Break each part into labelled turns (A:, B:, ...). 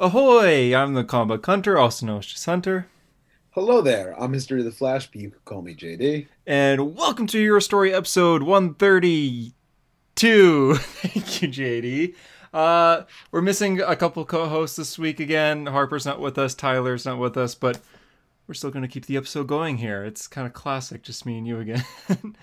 A: Ahoy! I'm the comic book hunter, also known as just Hunter.
B: Hello there. I'm History of the Flash, but you can call me JD.
A: And welcome to Hero Story episode 132. Thank you, JD. Uh, we're missing a couple co-hosts this week again. Harper's not with us, Tyler's not with us, but we're still going to keep the episode going here. It's kind of classic, just me and you again.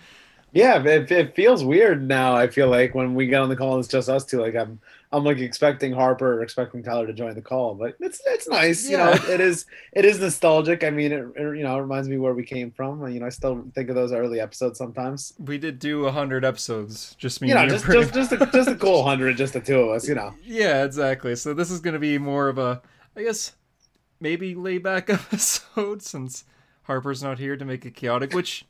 B: Yeah, it, it feels weird now. I feel like when we get on the call, it's just us two. Like I'm, I'm like expecting Harper or expecting Tyler to join the call, but it's it's nice. You know, it is it is nostalgic. I mean, it, it you know it reminds me where we came from. You know, I still think of those early episodes sometimes.
A: we did do 100 episodes, just me
B: You know, just just just a, just a cool hundred, just the two of us. You know.
A: Yeah, exactly. So this is going to be more of a, I guess, maybe layback episode since Harper's not here to make it chaotic, which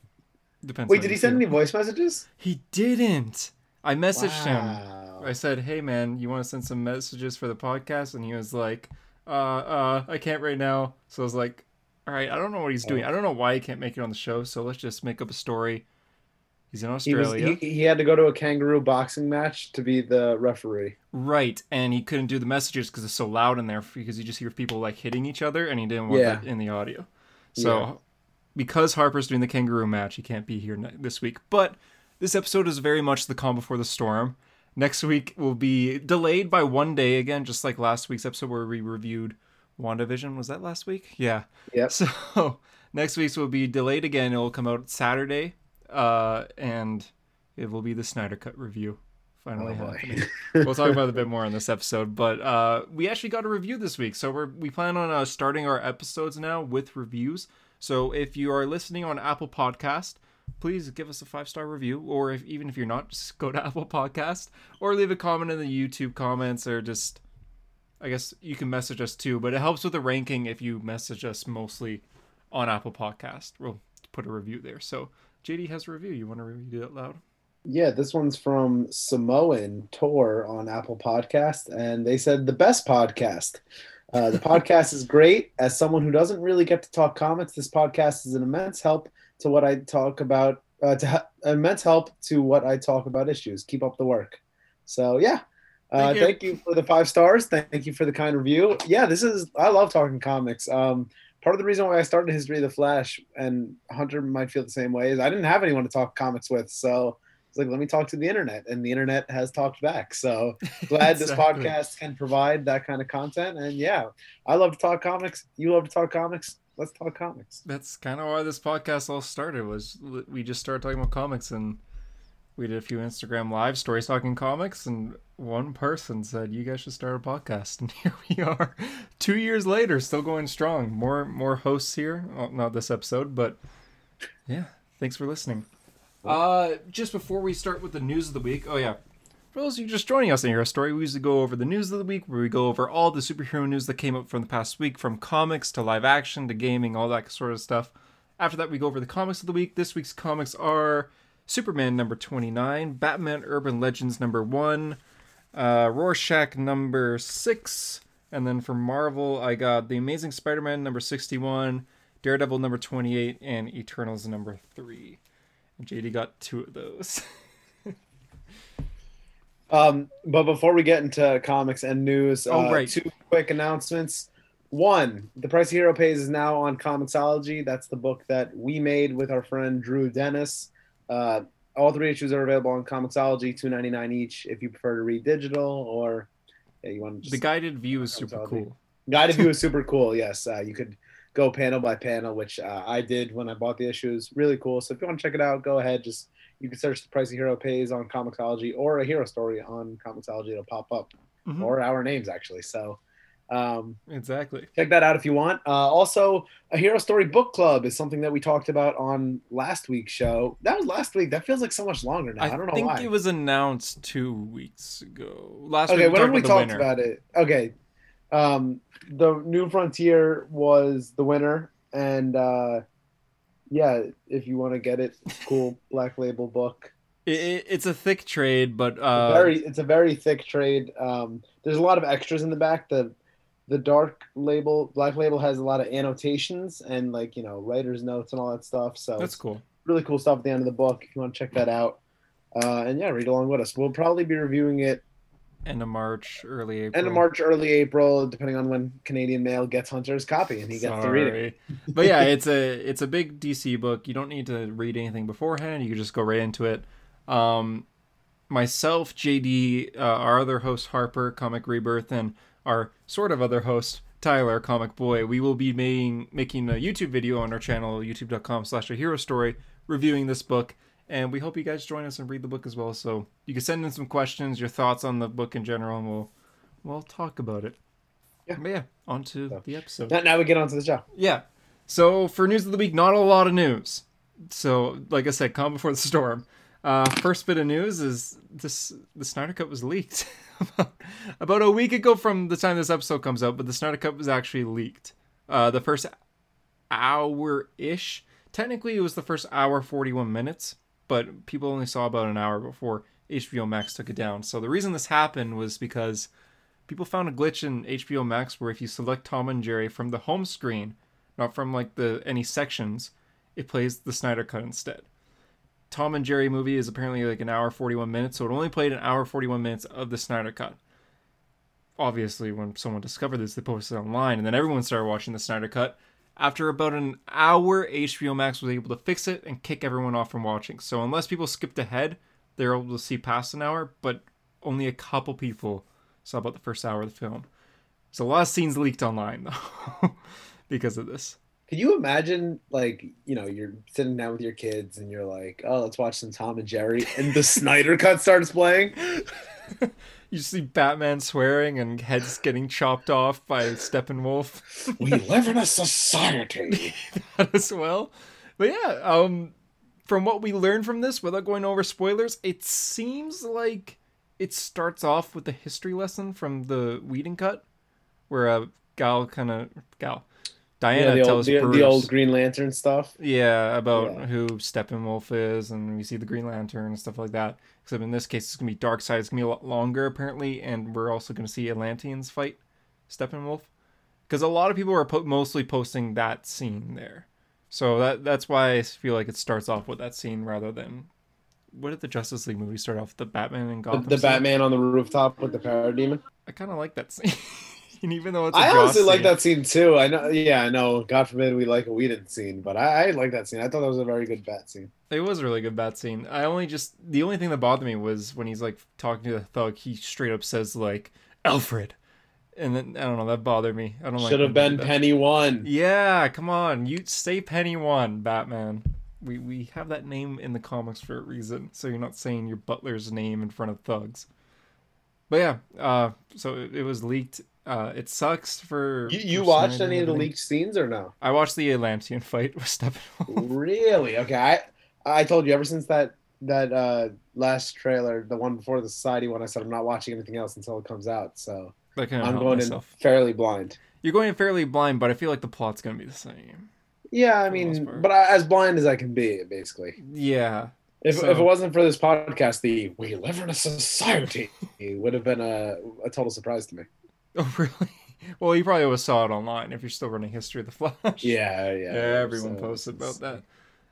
A: depends.
B: Wait, did he send any voice messages?
A: He didn't. I messaged him. I said, "Hey man, you want to send some messages for the podcast?" And he was like, "Uh, uh, I can't right now." So I was like, "All right, I don't know what he's doing. I don't know why he can't make it on the show. So let's just make up a story." He's in
B: He was
A: Australia,
B: he, he had to go to a kangaroo boxing match to be the referee.
A: right? And he couldn't do the messages because it's so loud in there because you just hear people like hitting each other, and he didn't want
B: Yeah.
A: that in the audio. So. Because Harper's doing the kangaroo match, he can't be here this week. But this episode is very much the calm before the storm. Next week will be delayed by one day again, just like last week's episode where we reviewed WandaVision. Was that last week? Yeah.
B: Yeah.
A: So next week's will be delayed again. It will come out Saturday, uh, and it will be the Snyder Cut review. Finally
B: Oh,
A: happening. we'll talk about it a bit more in this episode, but uh, we actually got a review this week, so we're we plan on uh, starting our episodes now with reviews. So if you are listening on Apple Podcast, please give us a five star review, or if even if you're not, just go to Apple Podcast or leave a comment in the YouTube comments, or just I guess you can message us too. But it helps with the ranking if you message us mostly on Apple Podcast. We'll put a review there. So JD has a review. You want to read it out loud?
B: Yeah, this one's from Samoan Tor on Apple Podcast, and they said the best podcast. Uh, the podcast is great. As someone who doesn't really get to talk comics, this podcast is an immense help to what I talk about. Uh, to he- immense help to what I talk about issues. Keep up the work. So yeah, uh,
A: Thank you.
B: thank you for the five stars. Thank you for the kind review. Yeah, this is I love talking comics. Um, part of the reason why I started History of the Flash, and Hunter might feel the same way, is I didn't have anyone to talk comics with, so. It's like, let me talk to the internet, and the internet has talked back. So glad this
A: Exactly.
B: podcast can provide that kind of content. And yeah, I love to talk comics. You love to talk comics. Let's talk comics.
A: That's kind of why this podcast all started. Was we just started talking about comics and we did a few Instagram live stories talking comics, and one person said you guys should start a podcast, and here we are, two years later, still going strong. More more hosts here, oh, not this episode, but yeah, thanks for listening. Uh, just before we start with the news of the week, oh yeah. For those of you just joining us in Hero Story, we usually go over the news of the week, where we go over all the superhero news that came up from the past week, from comics to live action to gaming, all that sort of stuff. After that, we go over the comics of the week. This week's comics are Superman number 29, Batman Urban Legends number 1, uh, Rorschach number 6, and then for Marvel, I got The Amazing Spider Man number 61, Daredevil number 28, and Eternals number 3. And JD got two of those.
B: Um, but before we get into comics and news,
A: Oh,
B: uh,
A: right.
B: two quick announcements. One, The Price a Hero Pays is now on Comixology. That's the book that we made with our friend Drew Dennis. Uh, all three issues are available on Comixology, two ninety nine each. If you prefer to read digital, or yeah, you want to just
A: the guided view is super cool.
B: Guided view is super cool. Yes, uh, you could go panel by panel, which uh, I did when I bought the issues. Really cool. So if you want to check it out, go ahead. Just you can search the price a hero pays on Comixology or a hero story on Comixology. It'll pop up,
A: Mhm.
B: or our names actually. So um,
A: Exactly.
B: check that out if you want. Uh, also, a hero story book club is something that we talked about on last week's show. That was last week. That feels like so much longer now. I,
A: I,
B: don't know why.
A: I think it was announced two weeks ago. Last
B: okay,
A: week we
B: whenever we
A: talked
B: talked
A: about the winner.
B: about it, okay. Um, the New Frontier was the winner, and uh, yeah, if you want to get it, cool Black Label book.
A: It, it, it's a thick trade, but uh,
B: very, it's a very thick trade. Um, there's a lot of extras in the back. The the dark label, Black Label has a lot of annotations and like you know writers notes and all that stuff. So
A: that's cool.
B: really cool stuff at the end of the book if you want to check that out. Uh, and yeah, read along with us. We'll probably be reviewing it
A: end of March, early April.
B: End of March, early April, depending on when Canadian Mail gets Hunter's copy and he gets to read it.
A: But yeah, it's a it's a big DC book. You don't need to read anything beforehand. You can just go right into it. Um, myself, JD, uh, our other host Harper, Comic Rebirth, and our sort of other host Tyler, Comic Boy. We will be making making a YouTube video on our channel, YouTube.com/slash A Hero Story, reviewing this book. And we hope you guys join us and read the book as well. So you can send in some questions, your thoughts on the book in general, and we'll we'll talk about it.
B: Yeah.
A: But yeah, on to
B: So-
A: the episode.
B: Now, now we get on to the show.
A: Yeah. So for news of the week, not a lot of news. So like I said, calm before the storm. Uh, first bit of news is this: the Snyder Cut was leaked about, about a week ago from the time this episode comes out, but the Snyder Cut was actually leaked. Uh, the first hour ish. Technically, it was the first hour forty-one minutes, but people only saw about an hour before HBO Max took it down. So the reason this happened was because people found a glitch in HBO Max where if you select Tom and Jerry from the home screen, not from like the any sections, it plays the Snyder Cut instead. Tom and Jerry movie is apparently like an hour 41 minutes, so it only played an hour 41 minutes of the Snyder Cut. Obviously, when someone discovered this, they posted it online, and then everyone started watching the Snyder Cut. After about an hour, HBO Max was able to fix it and kick everyone off from watching. So unless people skipped ahead, they're able to see past an hour, but only a couple people saw about the first hour of the film. So a lot of scenes leaked online though, because of this.
B: Could you imagine, like, you know, you're sitting down with your kids and you're like, oh, let's watch some Tom and Jerry, and the Snyder Cut starts playing?
A: You see Batman swearing and heads getting chopped off by Steppenwolf
B: We live in a society.
A: as well. But yeah, um, from what we learned from this, without going over spoilers, it seems like it starts off with a history lesson from the Whedon cut, where uh, Gal kind of Gal Diana
B: yeah, the, old,
A: tells
B: the,
A: Bruce,
B: the old Green Lantern stuff.
A: Yeah, about
B: Yeah.
A: who Steppenwolf is, and we see the Green Lantern and stuff like that. Except in this case, it's gonna be Darkseid. It's gonna be a lot longer apparently, and we're also gonna see Atlanteans fight Steppenwolf, because a lot of people are po- mostly posting that scene there. So that that's why I feel like it starts off with that scene rather than what did the Justice League movie start off? The Batman and Gotham.
B: the
A: scene?
B: Batman on the rooftop with the parademon.
A: I kind of like that scene, and even though it's a
B: I honestly like that scene too. I know, yeah, I know. God forbid we like a Whedon scene, but I, I like that scene. I thought that was a very good bat scene.
A: It was a really good bat scene. I only just the only thing that bothered me was when he's like talking to the thug, he straight up says like Alfred, and then I don't know that bothered me. I don't like
B: Should have been. Penny One.
A: Yeah, come on, you say Penny One, Batman. We we have that name in the comics for a reason, so you're not saying your butler's name in front of thugs. But yeah, uh, so it, it was leaked. Uh, it sucks for.
B: You, you
A: for
B: watched
A: Snyder
B: any of the leaked scenes or no?
A: I watched the Atlantean fight with Steppenwolf.
B: really? Okay. I I told you ever since that that uh last trailer, the one before the society one, I said I'm not watching anything else until it comes out. So
A: I kind of
B: I'm going
A: myself.
B: in fairly blind.
A: You're going in fairly blind, but I feel like the plot's gonna be the same.
B: Yeah, I
A: For the most
B: mean, but I, as blind as I can be, basically.
A: Yeah.
B: If,
A: So-
B: if it wasn't for this podcast, the "We live in a society" would have been a, a total surprise to me.
A: Oh, really? Well, you probably always saw it online if you're still running History of the Flash.
B: Yeah, yeah.
A: everyone
B: so
A: posted about that.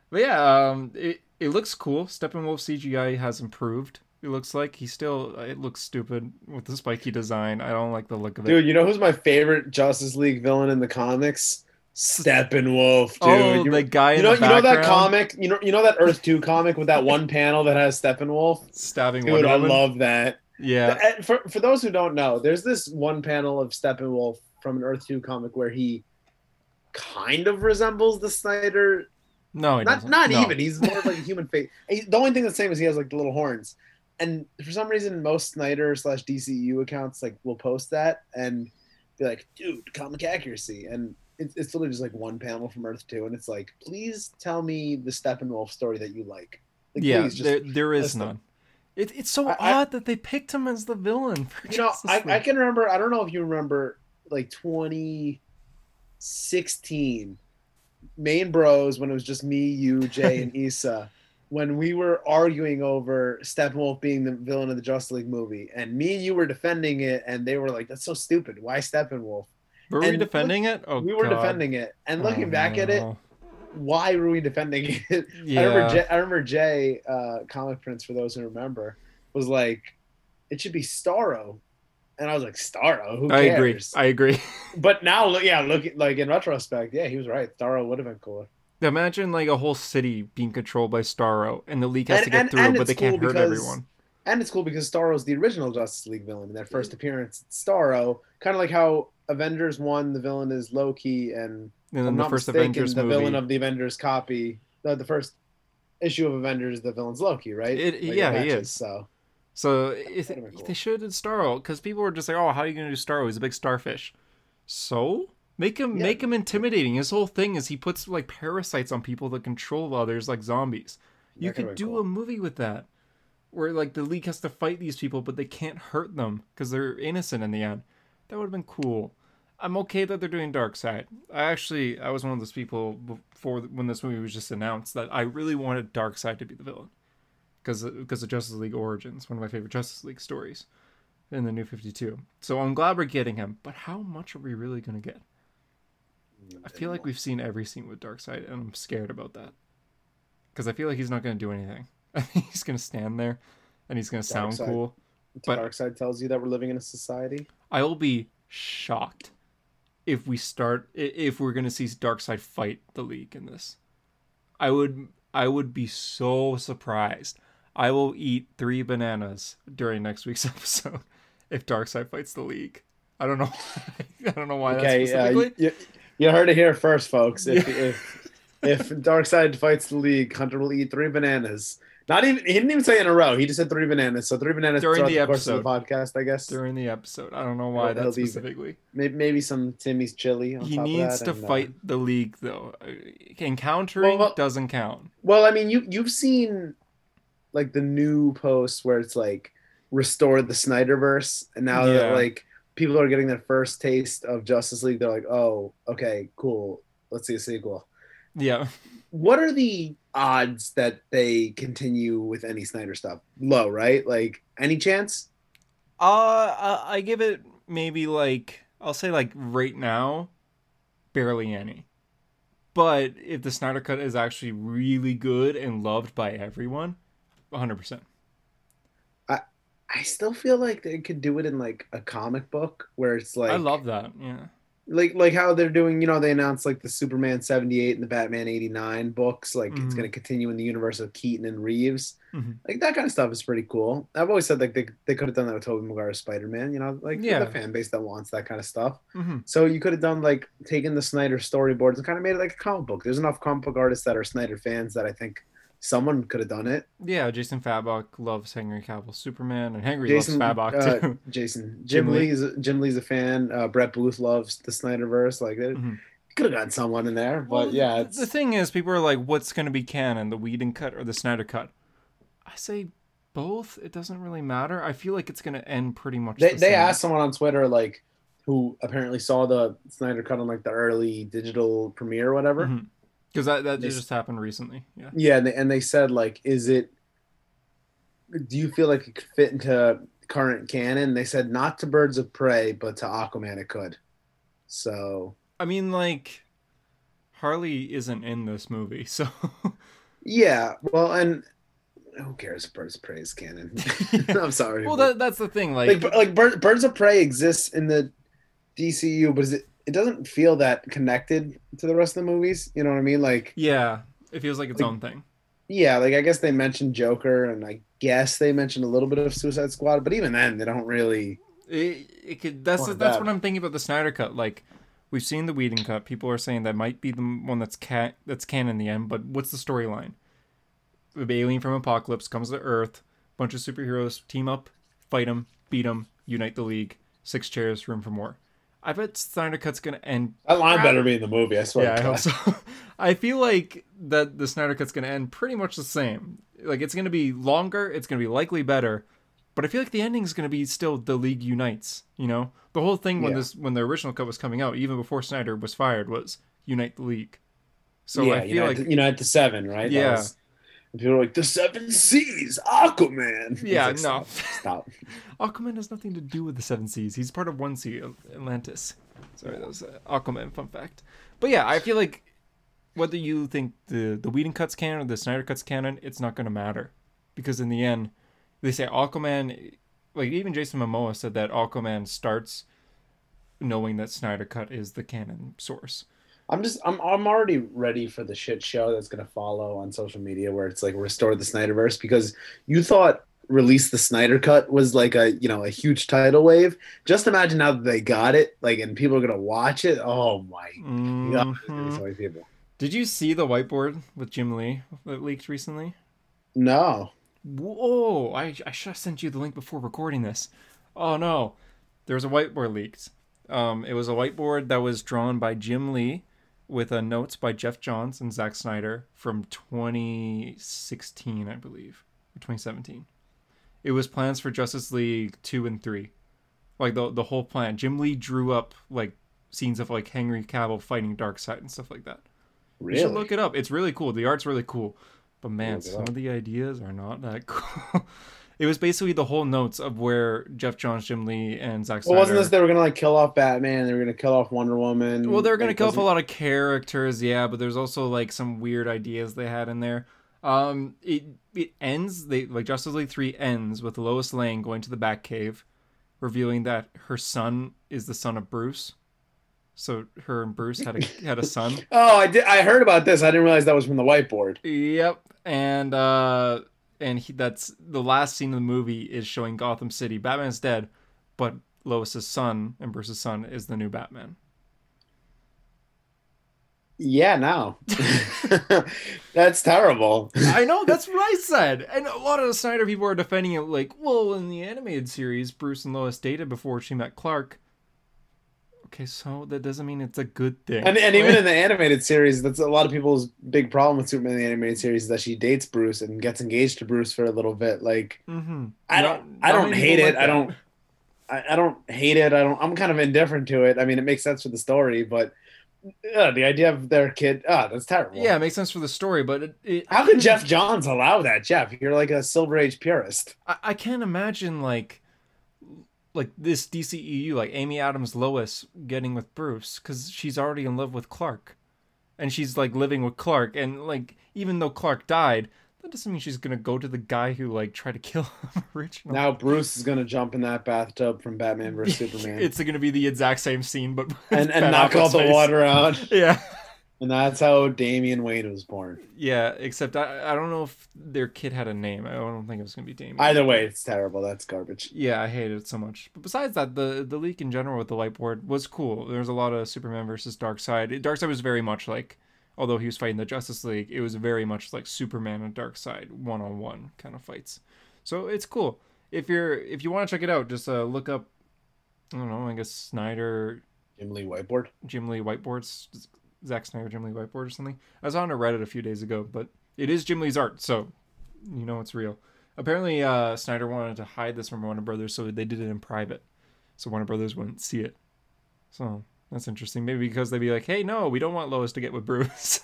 A: But yeah, um, it it looks cool. Steppenwolf CGI has improved. It looks like he still. It looks stupid with the spiky design. I don't like the look of it.
B: Dude, you know who's my favorite Justice League villain in the comics? Steppenwolf, dude.
A: oh,
B: you,
A: the guy
B: you
A: in
B: know,
A: the
B: you know that comic? You know, you know that Earth Two comic with that one panel that has Steppenwolf.
A: stabbing
B: Dude,
A: Wonder
B: I
A: Woman?
B: love that.
A: Yeah,
B: For for those who don't know, there's this one panel of Steppenwolf from an Earth Two comic where he kind of resembles the Snyder
A: no,
B: not
A: doesn't.
B: not
A: No.
B: even. He's more of like a human face. The only thing that's the same is he has like the little horns. And for some reason, most Snyder slash DCU accounts like will post that and be like, "Dude, comic accuracy." And it's, it's literally just like one panel from Earth Two, and it's like, "Please tell me the Steppenwolf story that you like." like
A: yeah, there there is
B: list them.
A: It, it's so
B: I- I-
A: odd that they picked him as the villain.
B: You know, I, I can remember. I don't know if you remember, like 2016, main bros when it was just me, you, Jay, and Issa. When we were arguing over Steppenwolf being the villain of the Justice League movie, and me and you were defending it, and they were like, "That's so stupid. Why Steppenwolf?"
A: Were we
B: and
A: defending it? Oh,
B: we were
A: God.
B: defending it, and looking
A: Oh,
B: back at it, oh,
A: no.
B: Why were we defending it?
A: Yeah.
B: I remember Jay, I remember Jay, uh, Comic Prince, for those who remember, was like, it should be Starro. And I was like, Starro, who cares?
A: I agree. I agree.
B: But now, look, yeah, look, like in retrospect, yeah, he was right. Starro would have been cooler.
A: Imagine like a whole city being controlled by Starro, and the League has
B: And-
A: to get
B: and-
A: through,
B: and
A: but they can't hurt
B: because-
A: everyone.
B: And it's cool because Starro Starro's the original Justice League villain in their first appearance. Starro, kind of like how Avengers one, the villain is Loki, and
A: And then the first
B: mistaken,
A: Avengers
B: the
A: movie.
B: villain of the Avengers copy, the, the first issue of Avengers, the villain's Loki, right?
A: It-
B: Like,
A: yeah,
B: it
A: he is.
B: So
A: So if,
B: cool.
A: they should have Starro because people were just like, "Oh, how are you gonna do Starro? He's a big starfish." So make him
B: Yeah.
A: make him intimidating. His whole thing is he puts like parasites on people that control others like zombies. You
B: That could've
A: could do
B: cool.
A: a movie with that, where like the league has to fight these people, but they can't hurt them because they're innocent in the end. That would have been cool. I'm okay that they're doing Darkseid. I actually I was one of those people before when this movie was just announced that I really wanted Darkseid to be the villain because because of Justice League Origins, one of my favorite Justice League stories in the New Fifty Two. So I'm glad we're getting him, but how much are we really gonna get? I feel like we've seen every scene with Darkseid, and I'm scared about that because I feel like he's not gonna do anything. I think he's gonna stand there, and he's gonna sound
B: Darkseid.
A: cool.
B: the
A: but-
B: dark side tells you that we're living in a society.
A: I will be shocked if we start if we're gonna see Darkseid fight the League in this. I would I would be so surprised. I will eat three bananas during next week's episode if Darkseid fights the League. I don't know. I don't know why
B: Okay,
A: that's
B: uh, you, you heard it here first, folks. If if if Darkseid fights the league, Hunter will eat three bananas. Not even he didn't even say in a row. He just said three bananas. So three bananas
A: During the
B: the, of the podcast, I guess.
A: during the episode. I don't know why
B: he'll
A: specifically.
B: Maybe, maybe some Timmy's chili. On
A: He needs to
B: that and, uh,
A: fight the League though. Uh, Encountering
B: Well, well-
A: doesn't count.
B: well, I mean, you you've seen like the new posts where it's like restore the Snyderverse, and now
A: Yeah.
B: that like people are getting their first taste of Justice League, they're like, oh, okay, cool. Let's see a sequel.
A: Yeah.
B: what are the odds that they continue with any Snyder stuff? Low, right? Like any chance?
A: Uh, I I give it maybe like I'll say like right now, barely any. But if the Snyder Cut is actually really good and loved by everyone, 100%.
B: I still feel like they could do it in like a comic book where it's like
A: I love that. Yeah.
B: Like like how they're doing, you know, they announced like the Superman 78 and the Batman 89 books, like it's
A: Mhm.
B: going to continue in the universe of Keaton and Reeves.
A: Mhm.
B: Like that kind of stuff is pretty cool. I've always said like they, they could have done that with Tobey Maguire's Spider-Man, you know, like
A: Yeah.
B: the fan base that wants that kind of stuff.
A: hmm
B: So you could have done like taken the Snyder storyboards and kind of made it like a comic book. There's enough comic book artists that are Snyder fans that I think someone could have done it.
A: Yeah, Jason Fabok loves Henry Cavill Superman, and Henry
B: Jason
A: loves Fabok
B: uh,
A: too.
B: Jason
A: Jim
B: Jim,
A: Lee.
B: Lee's Jim Lee's a fan. Uh, Brett Booth loves the Snyderverse. Like
A: Mhm.
B: could have gotten someone in there, but
A: Well,
B: yeah,
A: the-
B: it's
A: the thing is, people are like, "What's going to be canon, the Whedon cut or the Snyder cut?" I say both. It doesn't really matter. I feel like it's going to end pretty much.
B: they
A: the
B: they asked someone on Twitter like who apparently saw the Snyder cut on like the early digital premiere or whatever.
A: Mhm. Because that that
B: They-
A: just happened recently. Yeah.
B: Yeah, and they, and they said like, is it? Do you feel like it could fit into current canon? They said not to Birds of Prey, but to Aquaman it could. So
A: I mean, like, Harley isn't in this movie, so
B: yeah, well, and who cares if Birds of Prey is canon? I'm sorry.
A: well, that that's the thing. Like,
B: like like Bird, Birds of Prey exists in the DCU, but is it? It doesn't feel that connected to the rest of the movies. You know what I mean? Like,
A: yeah, it feels like its
B: Like-
A: own thing.
B: yeah, like I guess they mentioned Joker, and I guess they mentioned a little bit of Suicide Squad, but even then, they don't really.
A: It, it could. That's that's what I'm thinking about the Snyder cut. Like, we've seen the Whedon cut. People are saying that might be the one that's cat that's canon in the end. But what's the storyline? The alien from Apocalypse comes to Earth. Bunch of superheroes team up, fight him, beat him, unite the League. Six chairs, room for more. I bet Snyder cut's gonna end
B: That line better be in the movie. I swear.
A: yeah, I
B: to
A: hope so. I feel like that the Snyder Cut's gonna end pretty much the same. Like it's gonna be longer, it's gonna be likely better, but I feel like the ending's gonna be still the League unites. You know, the whole thing when
B: Yeah.
A: this when the original cut was coming out, even before Snyder was fired, was unite the League. So
B: yeah,
A: I feel
B: you know,
A: like
B: you know, at the seven, right? That
A: Yeah.
B: was- and people were like the seven seas, Aquaman.
A: Yeah,
B: like,
A: no,
B: Stop. stop.
A: Aquaman has nothing to do with the Seven Seas. He's part of one sea, Atlantis. Sorry, that was uh, Aquaman fun fact. But yeah, I feel like whether you think the the Whedon cuts canon or the Snyder cuts canon, it's not going to matter because in the end, they say Aquaman. like even Jason Momoa said that Aquaman starts knowing that Snyder Cut is the canon source.
B: I'm just I'm I'm already ready for the shit show that's gonna follow on social media where it's like restore the Snyderverse because you thought release the Snyder cut was like a you know a huge tidal wave. Just imagine now that they got it, like and people are gonna watch it. Oh my
A: Mhm.
B: god, there's gonna be so many people.
A: Did you see the whiteboard with Jim Lee that leaked recently?
B: No.
A: Whoa! I, I should have sent you the link before recording this. Oh no, there was a whiteboard leaked. Um, it was a whiteboard that was drawn by Jim Lee with uh, notes by Geoff Johns and Zack Snyder from 2016, I believe, or 2017. It was plans for Justice League two and three, like the the whole plan. Jim Lee drew up like scenes of like Henry Cavill fighting Darkseid and stuff like that.
B: Really?
A: You should look it up. It's really cool. The art's really cool. But man, some
B: up.
A: of the ideas are not that cool. It was basically the whole notes of where Geoff Johns, Jim Lee, and Zack Snyder.
B: Well, wasn't this they were gonna like kill off Batman? They were gonna kill off Wonder Woman.
A: well, they were gonna
B: like,
A: kill off a lot of characters, yeah, but there's also like some weird ideas they had in there. Um, it it ends they like Justice League three ends with Lois Lane going to the Batcave, revealing that her son is the son of Bruce. So her and Bruce had a had a son.
B: Oh, I did. I heard about this. I didn't realize that was from the whiteboard.
A: Yep, and uh, and he, that's the last scene of the movie is showing Gotham City. Batman's dead, but Lois's son and Bruce's son is the new Batman.
B: Yeah, now that's terrible.
A: I know that's what I said, and a lot of the Snyder people are defending it, like, well, in the animated series, Bruce and Lois dated before she met Clark. Okay, so that doesn't mean it's a good thing.
B: And, and even in the animated series, that's a lot of people's big problem with Superman the animated series is that she dates Bruce and gets engaged to Bruce for a little bit. Like,
A: hmm
B: I don't, I don't hate it. I don't, I, I don't hate it. I don't. I'm kind of indifferent to it. I mean, it makes sense for the story, but uh, the idea of their kid, ah, that's terrible.
A: Yeah, it makes sense for the story, but it, it,
B: How could Geoff Johns allow that, Geoff? You're like a Silver Age purist.
A: I, I can't imagine like like this DCEU like Amy Adams Lois getting with Bruce cuz she's already in love with Clark. And she's like living with Clark and like even though Clark died, that doesn't mean she's going to go to the guy who like tried to kill him originally.
B: Now Bruce is gonna jump in that bathtub from Batman vs Superman
A: it's going to be the exact same scene but
B: and, and knock all the water out.
A: Yeah.
B: And that's how Damian Wayne was born.
A: Yeah, except I, I don't know if their kid had a name. I don't think it was going to be Damian.
B: Either way, it's terrible. That's garbage.
A: Yeah, I hate it so much. But besides that, the the leak in general with the whiteboard was cool. There was a lot of Superman versus Darkseid. Darkseid was very much like, although he was fighting the Justice League, it was very much like Superman and Darkseid one on one kind of fights. So it's cool. If you're if you want to check it out, just uh, look up. I don't know. I guess Snyder,
B: Jim Lee whiteboard.
A: Jim Lee whiteboards, Zack Snyder, Jim Lee whiteboard or something. I was on a Reddit a few days ago, but it is Jim Lee's art, so you know it's real. Apparently, uh, Snyder wanted to hide this from Warner Brothers, so they did it in private, so Warner Brothers wouldn't see it. So that's interesting. Maybe because they'd be like, "Hey, no, we don't want Lois to get with Bruce."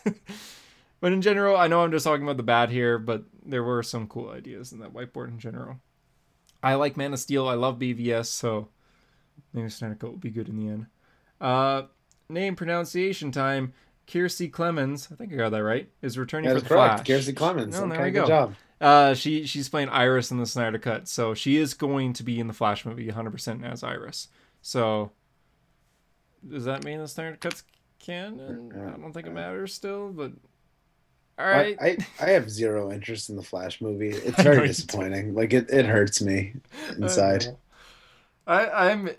A: but in general, I know I'm just talking about the bad here, but there were some cool ideas in that whiteboard in general. I like Man of Steel. I love BVS, so maybe Snyder Cut will be good in the end. Uh, name pronunciation time. Kiersey Clemons, I think I got that right, is returning
B: That's
A: for the
B: correct.
A: Flash.
B: Kiersey Clemons.
A: Oh, there
B: okay,
A: we
B: good
A: go.
B: job.
A: Uh, she she's playing Iris in the Snyder Cut, so she is going to be in the Flash movie 100% as Iris. So does that mean the Snyder Cut's canon? I don't think it matters still, but all right.
B: I, I, I have zero interest in the Flash movie. It's very disappointing. Like it, it hurts me inside.
A: I I'm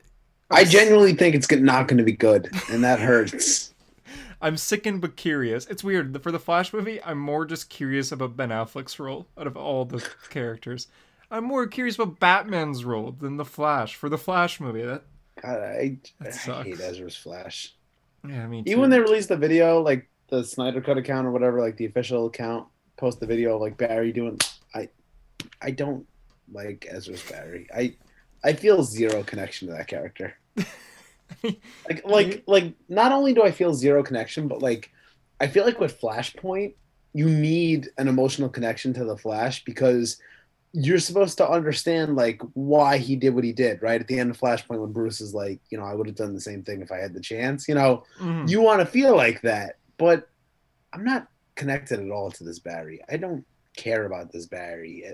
B: I genuinely think it's not going to be good, and that hurts.
A: I'm sickened but curious. It's weird for the Flash movie. I'm more just curious about Ben Affleck's role out of all the characters. I'm more curious about Batman's role than the Flash for the Flash movie. That
B: God, I,
A: That
B: I hate Ezra's Flash.
A: yeah, I mean
B: Even when they released the video, like the Snyder Cut account or whatever, like the official account, post the video of like Barry doing. I, I don't like Ezra's Barry. I, I feel zero connection to that character. like like like not only do I feel zero connection, but like I feel like with Flashpoint, you need an emotional connection to the Flash because you're supposed to understand like why he did what he did, right? At the end of Flashpoint when Bruce is like, you know, I would have done the same thing if I had the chance, you know,
A: Mhm.
B: you want to feel like that, but I'm not connected at all to this Barry. I don't care about this Barry.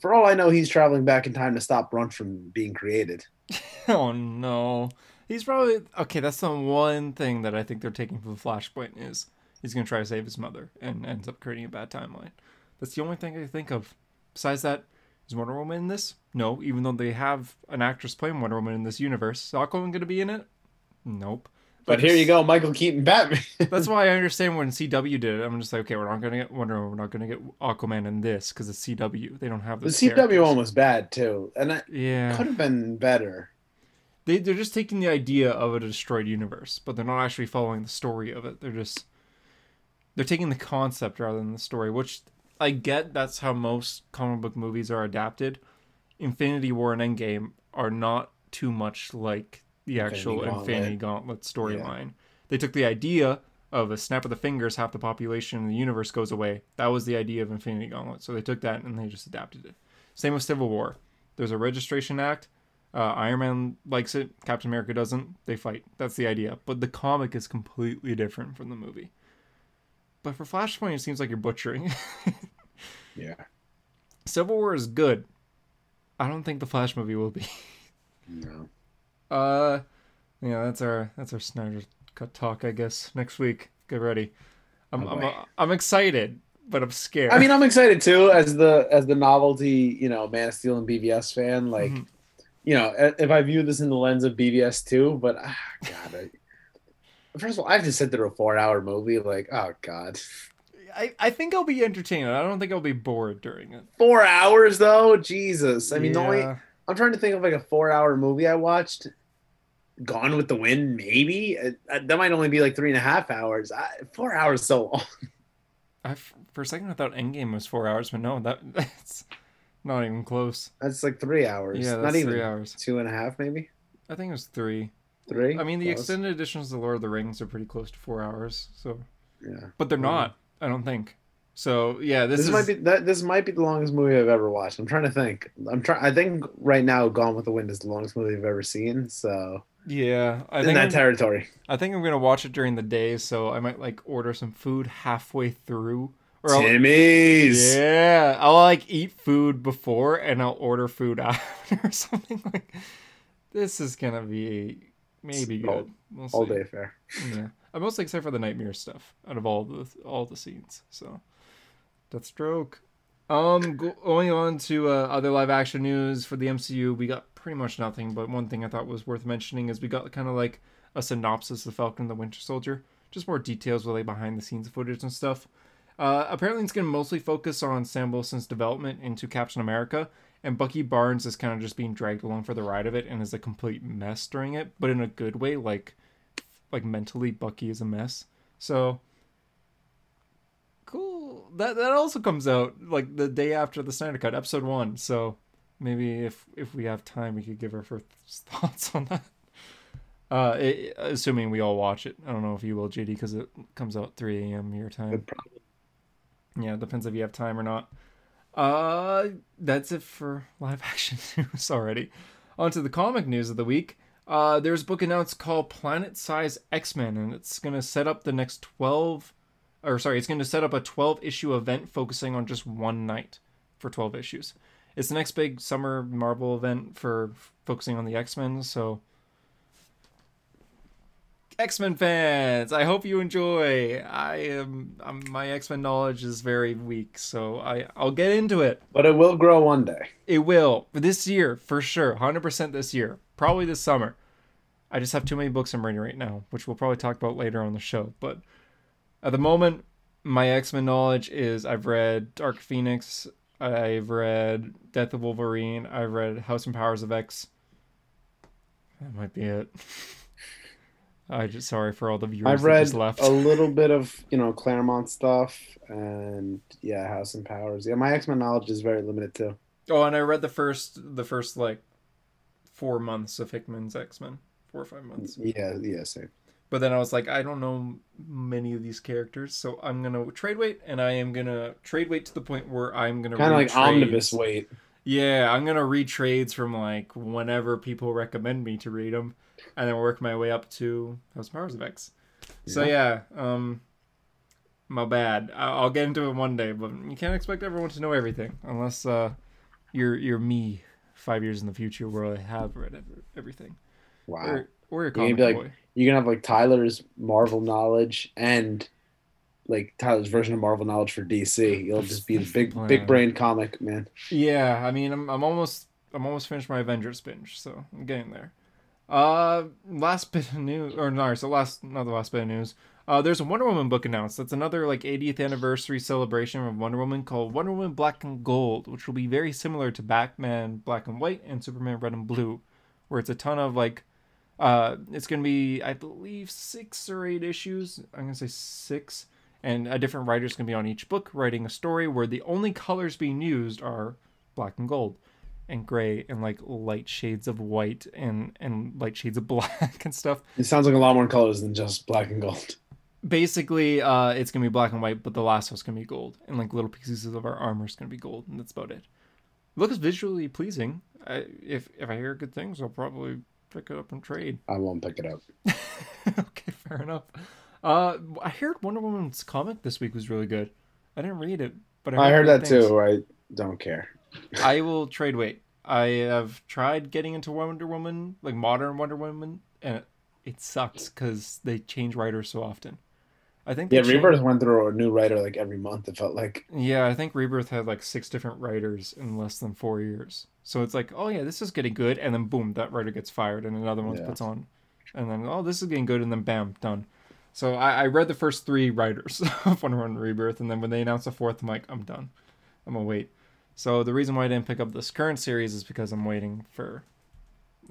B: For all I know, he's traveling back in time to stop Brunch from being created.
A: oh no. He's probably okay. That's the one thing that I think they're taking from Flashpoint is he's gonna try to save his mother and ends up creating a bad timeline. That's the only thing I think of. Besides that, is Wonder Woman in this? No, even though they have an actress playing Wonder Woman in this universe. Is Aquaman gonna be in it? Nope.
B: But here you go, Michael Keaton Batman.
A: That's why I understand when CW did it. I'm just like, okay, we're not gonna get Wonder Woman, we're not gonna get Aquaman in this because it's CW. They don't have
B: the CW characters. one was bad too, and it
A: yeah,
B: could have been better.
A: They they're just taking the idea of a destroyed universe, but they're not actually following the story of it. They're just they're taking the concept rather than the story, which I get. That's how most comic book movies are adapted. Infinity War and Endgame are not too much like the actual Infinity Gauntlet, storyline. Yeah. They took the idea of a snap of the fingers, half the population in the universe goes away. That was the idea of Infinity Gauntlet. So they took that and they just adapted it. Same with Civil War. There's a registration act. Uh, Iron Man likes it. Captain America doesn't. They fight. That's the idea. But the comic is completely different from the movie. But for Flashpoint, it seems like you're butchering.
B: yeah.
A: Civil War is good. I don't think the Flash movie will be.
B: No.
A: Uh, yeah, that's our that's our Snyder cut talk. I guess next week. Get ready. I'm oh, I'm, I'm excited, but I'm scared.
B: I mean, I'm excited too as the as the novelty, you know, Man of Steel and BVS fan. Like, mm-hmm. you know, if I view this in the lens of BVS too, but ah, God, I, first of all, I have to sit through a four hour movie. Like, oh God.
A: I, I think I'll be entertained. I don't think I'll be bored during it.
B: Four hours though, Jesus. I mean, yeah. the only I'm trying to think of like a four hour movie I watched. Gone with the Wind, maybe uh, uh, that might only be like three and a half hours. I, four hours so long.
A: I for a second I thought Endgame was four hours, but no, that that's not even close.
B: That's like three hours. Yeah, that's not even three hours. Two and a half, maybe.
A: I think it was three.
B: Three.
A: I mean, the extended editions of the Lord of the Rings are pretty close to four hours. So.
B: Yeah.
A: But they're not. I don't think. So yeah, this,
B: this
A: is...
B: might be that this might be the longest movie I've ever watched. I'm trying to think. I'm trying. I think right now, Gone with the Wind is the longest movie I've ever seen. So
A: yeah, I
B: in
A: think
B: that
A: I'm,
B: territory.
A: I think I'm gonna watch it during the day, so I might like order some food halfway through.
B: Or Timmy's.
A: I'll, yeah, I'll like eat food before and I'll order food after or something like. This is gonna be maybe good.
B: All, we'll all day fair.
A: Yeah, I'm mostly excited for the Knightmare stuff out of all the all the scenes. So Deathstroke. Um, going on to uh, other live action news for the MCU, we got pretty much nothing. But one thing I thought was worth mentioning is we got kind of like a synopsis of Falcon and the Winter Soldier, just more details really behind the scenes footage and stuff. Uh, apparently, it's going to mostly focus on Sam Wilson's development into Captain America, and Bucky Barnes is kind of just being dragged along for the ride of it and is a complete mess during it, but in a good way. Like, like mentally, Bucky is a mess. So cool. That that also comes out like the day after the Snyder Cut, episode one. So maybe if if we have time, we could give our first thoughts on that. Uh, it, assuming we all watch it. I don't know if you will, JD, because it comes out 3 a.m. your time. Yeah, it depends if you have time or not. Uh, that's it for live action news already. On to the comic news of the week. Uh, there's a book announced called Planet Size X Men, and it's going to set up the next 12 or sorry, it's going to set up a 12 issue event focusing on just one night for 12 issues. It's the next big summer Marvel event for focusing on the X Men. So, X Men fans, I hope you enjoy. I am I'm, my X Men knowledge is very weak, so I I'll get into it.
B: But it will grow one day.
A: It will this year for sure, hundred percent this year, probably this summer. I just have too many books I'm reading right now, which we'll probably talk about later on the show. But at the moment, my X Men knowledge is I've read Dark Phoenix, I've read Death of Wolverine, I've read House and Powers of X. That might be it. I just sorry for all the viewers
B: I've read
A: left.
B: a little bit of you know Claremont stuff and yeah, House and Powers. Yeah, my X Men knowledge is very limited too.
A: Oh, and I read the first the first like four months of Hickman's X Men, four or five months.
B: Yeah, yeah, same.
A: But then I was like, I don't know many of these characters, so I'm gonna trade wait, and I am gonna trade wait to the point where I'm gonna
B: kind of like omnibus wait.
A: Yeah, I'm gonna read trades from like whenever people recommend me to read them, and then work my way up to House Powers of X. Yeah. So yeah, um, My bad. I'll get into it one day, but you can't expect everyone to know everything unless uh, you're you're me five years in the future where I have read everything.
B: Wow.
A: Or, or a comic
B: be like-
A: boy.
B: You're gonna have like Tyler's Marvel knowledge and like Tyler's version of Marvel knowledge for DC. You'll just be the big
A: Plan.
B: big brain comic man.
A: Yeah, I mean, I'm I'm almost I'm almost finished my Avengers binge, so I'm getting there. Uh, last bit of news, or no, so last not the last bit of news. Uh, there's a Wonder Woman book announced. That's another like 80th anniversary celebration of Wonder Woman called Wonder Woman Black and Gold, which will be very similar to Batman Black and White and Superman Red and Blue, where it's a ton of like, uh, it's gonna be I believe six or eight issues. I'm gonna say six, and a different writer's gonna be on each book writing a story where the only colors being used are black and gold and gray and like light shades of white and and light shades of black and stuff.
B: It sounds like a lot more colors than just black and gold.
A: basically uh it's gonna be black and white but the last one's gonna be gold. And like little pieces of our armor is gonna be gold and that's about it. Looks visually pleasing. I, if if i hear good things i'll probably pick it up and trade
B: I won't pick it up.
A: okay fair enough uh i heard wonder woman's comic this week was really good i didn't read it but
B: I heard
A: good
B: that
A: things.
B: too. I don't care.
A: I will trade wait. I have tried getting into Wonder Woman, like modern Wonder Woman, and it, sucks because they change writers so often. I think
B: Yeah,
A: changed-
B: Rebirth went through a new writer like every month. It felt like
A: Yeah, I think Rebirth had like six different writers in less than four years. So it's like, oh yeah, this is getting good, and then boom, that writer gets fired, and another one
B: Yeah.
A: puts on, and then oh, this is getting good, and then bam, done. So I, I read the first three writers of Wonder Woman Rebirth, and then when they announced the fourth, I'm like, I'm done. I'm gonna wait. So the reason why I didn't pick up this current series is because I'm waiting for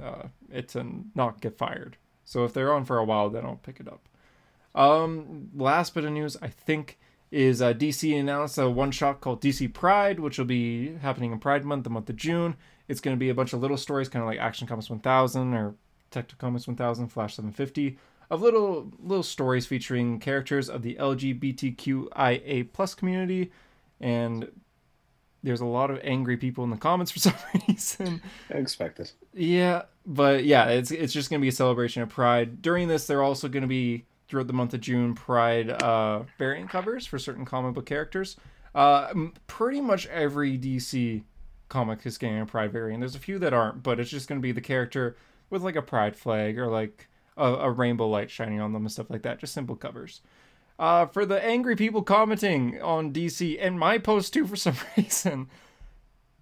A: uh, it to not get fired. So if they're on for a while, then I'll pick it up. Um, last bit of news, I think, is uh, DC announced a one shot called DC Pride, which will be happening in Pride Month, the month of June. It's going to be a bunch of little stories, kind of like Action Comics 1000 or Detective Comics 1000, Flash 750, of little little stories featuring characters of the LGBTQIA plus community, and there's a lot of angry people in the comments for some reason.
B: I expected.
A: Yeah, but yeah, it's it's just gonna be a celebration of Pride. During this, they're also gonna be throughout the month of June Pride uh, variant covers for certain comic book characters. Uh, pretty much every DC comic is getting a Pride variant. There's a few that aren't, but it's just gonna be the character with like a Pride flag or like a, a rainbow light shining on them and stuff like that. Just simple covers. Uh, for the angry people commenting on DC and my post too, for some reason,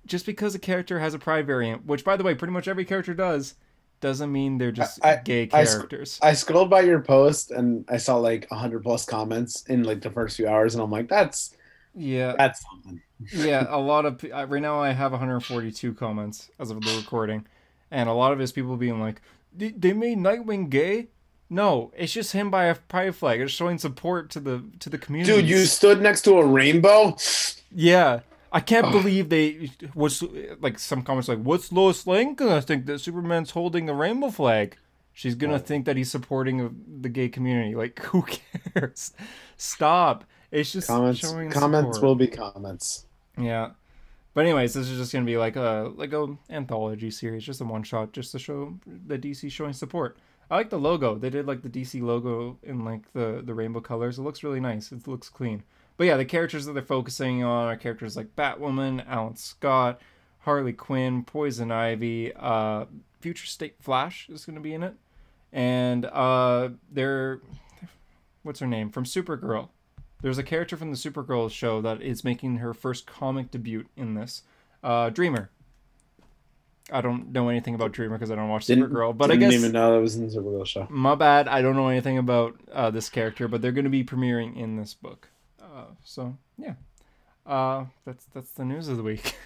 A: just because a character has a pride variant, which by the way, pretty much every character does, doesn't mean they're just
B: I-
A: gay
B: I sc-
A: characters.
B: I scrolled by your post and I saw like hundred plus comments in like the first few hours, and I'm like, that's
A: yeah,
B: that's something.
A: yeah. A lot of right now, I have 142 comments as of the recording, and a lot of it is people being like, "They they made Nightwing gay." No, it's just him by a pride flag. It's showing support to the to the community.
B: Dude, you stood next to a rainbow.
A: Yeah. I can't
B: Ugh.
A: believe they was like some comments like, "What's Lois Lane gonna think that Superman's holding a rainbow flag?" She's gonna
B: Right.
A: think that he's supporting the gay community. Like, who cares? Stop. It's just
B: Comments comments
A: support.
B: will be comments.
A: Yeah. But anyways, this is just gonna be like a like a anthology series, just a one shot, just to show the DC showing support. I like the logo. They did like the DC logo in like the the rainbow colors. It looks really nice. It looks clean. But yeah, the characters that they're focusing on are characters like Batwoman, Alan Scott, Harley Quinn, Poison Ivy, uh, Future State Flash is gonna be in it, and uh, they're what's her name from Supergirl. There's a character from the Supergirl show that is making her first comic debut in this. Uh, Dreamer. I don't know anything about Dreamer because I don't watch
B: Didn't,
A: Supergirl, but
B: didn't
A: I guess
B: even know that was in the Supergirl show.
A: my bad. I don't know anything about uh, this character, but they're going to be premiering in this book. Uh, so yeah, uh, that's that's the news of the week.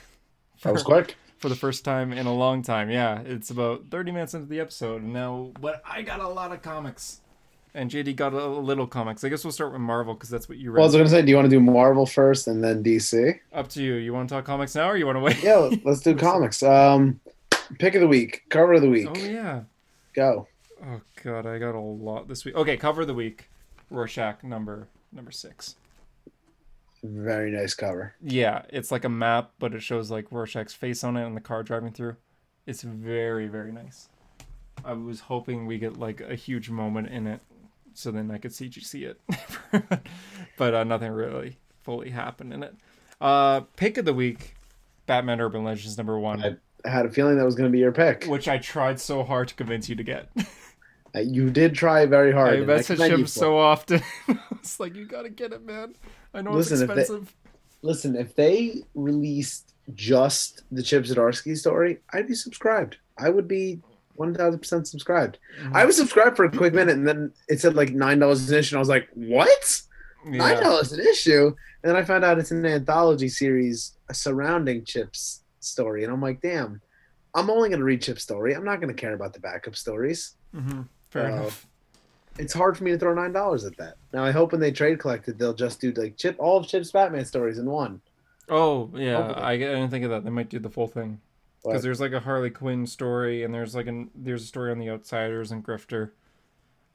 B: That was
A: For-
B: quick.
A: for the first time in a long time. Yeah, it's about 30 minutes into the episode and now, but I got a lot of comics. And JD got a little comics. I guess we'll start with Marvel because that's what you read.
B: Well, I was gonna say, do you want to do Marvel first and then DC?
A: Up to you. You want to talk comics now or you want to wait?
B: Yeah, let's do comics. Um, pick of the week, cover of the week,
A: Oh, yeah.
B: go.
A: Oh, God. I got a lot this week. Okay, cover of the week. Rorschach number number six.
B: Very nice cover.
A: Yeah, it's like a map, but it shows like Rorschach's face on it and the car driving through. It's very, very nice. I was hoping we get like a huge moment in it so then I could CGC it. but uh, nothing really fully happened in it. Uh, pick of the week, Batman Urban Legends number one,
B: I had a feeling that was going to be your pick.
A: which I tried so hard to convince you to get.
B: You did try very hard.
A: I message him so often. it's like you gotta get it, man. I know
B: Listen,
A: it's
B: if they-
A: expensive.
B: Listen, if they released just the Chip Zdarsky story, I'd be subscribed. I would be one thousand percent subscribed.
A: Mhm.
B: I was subscribed for a quick minute, and then it said like nine dollars an issue, and I was like, "What? Nine
A: yeah.
B: dollars an issue?" And then I found out it's an anthology series surrounding Chip's story, and I'm like, "Damn, I'm only gonna read Chip's story. I'm not gonna care about the backup stories."
A: Mhm. Fair
B: Uh,
A: enough.
B: It's hard for me to throw nine dollars at that. Now I hope when they trade collected, they'll just do like Chip all of Chip's Batman stories in one.
A: Oh yeah,
B: hopefully.
A: I, I didn't think of that. They might do the full thing because there's like a Harley Quinn story, and there's like an there's a story on the Outsiders and Grifter.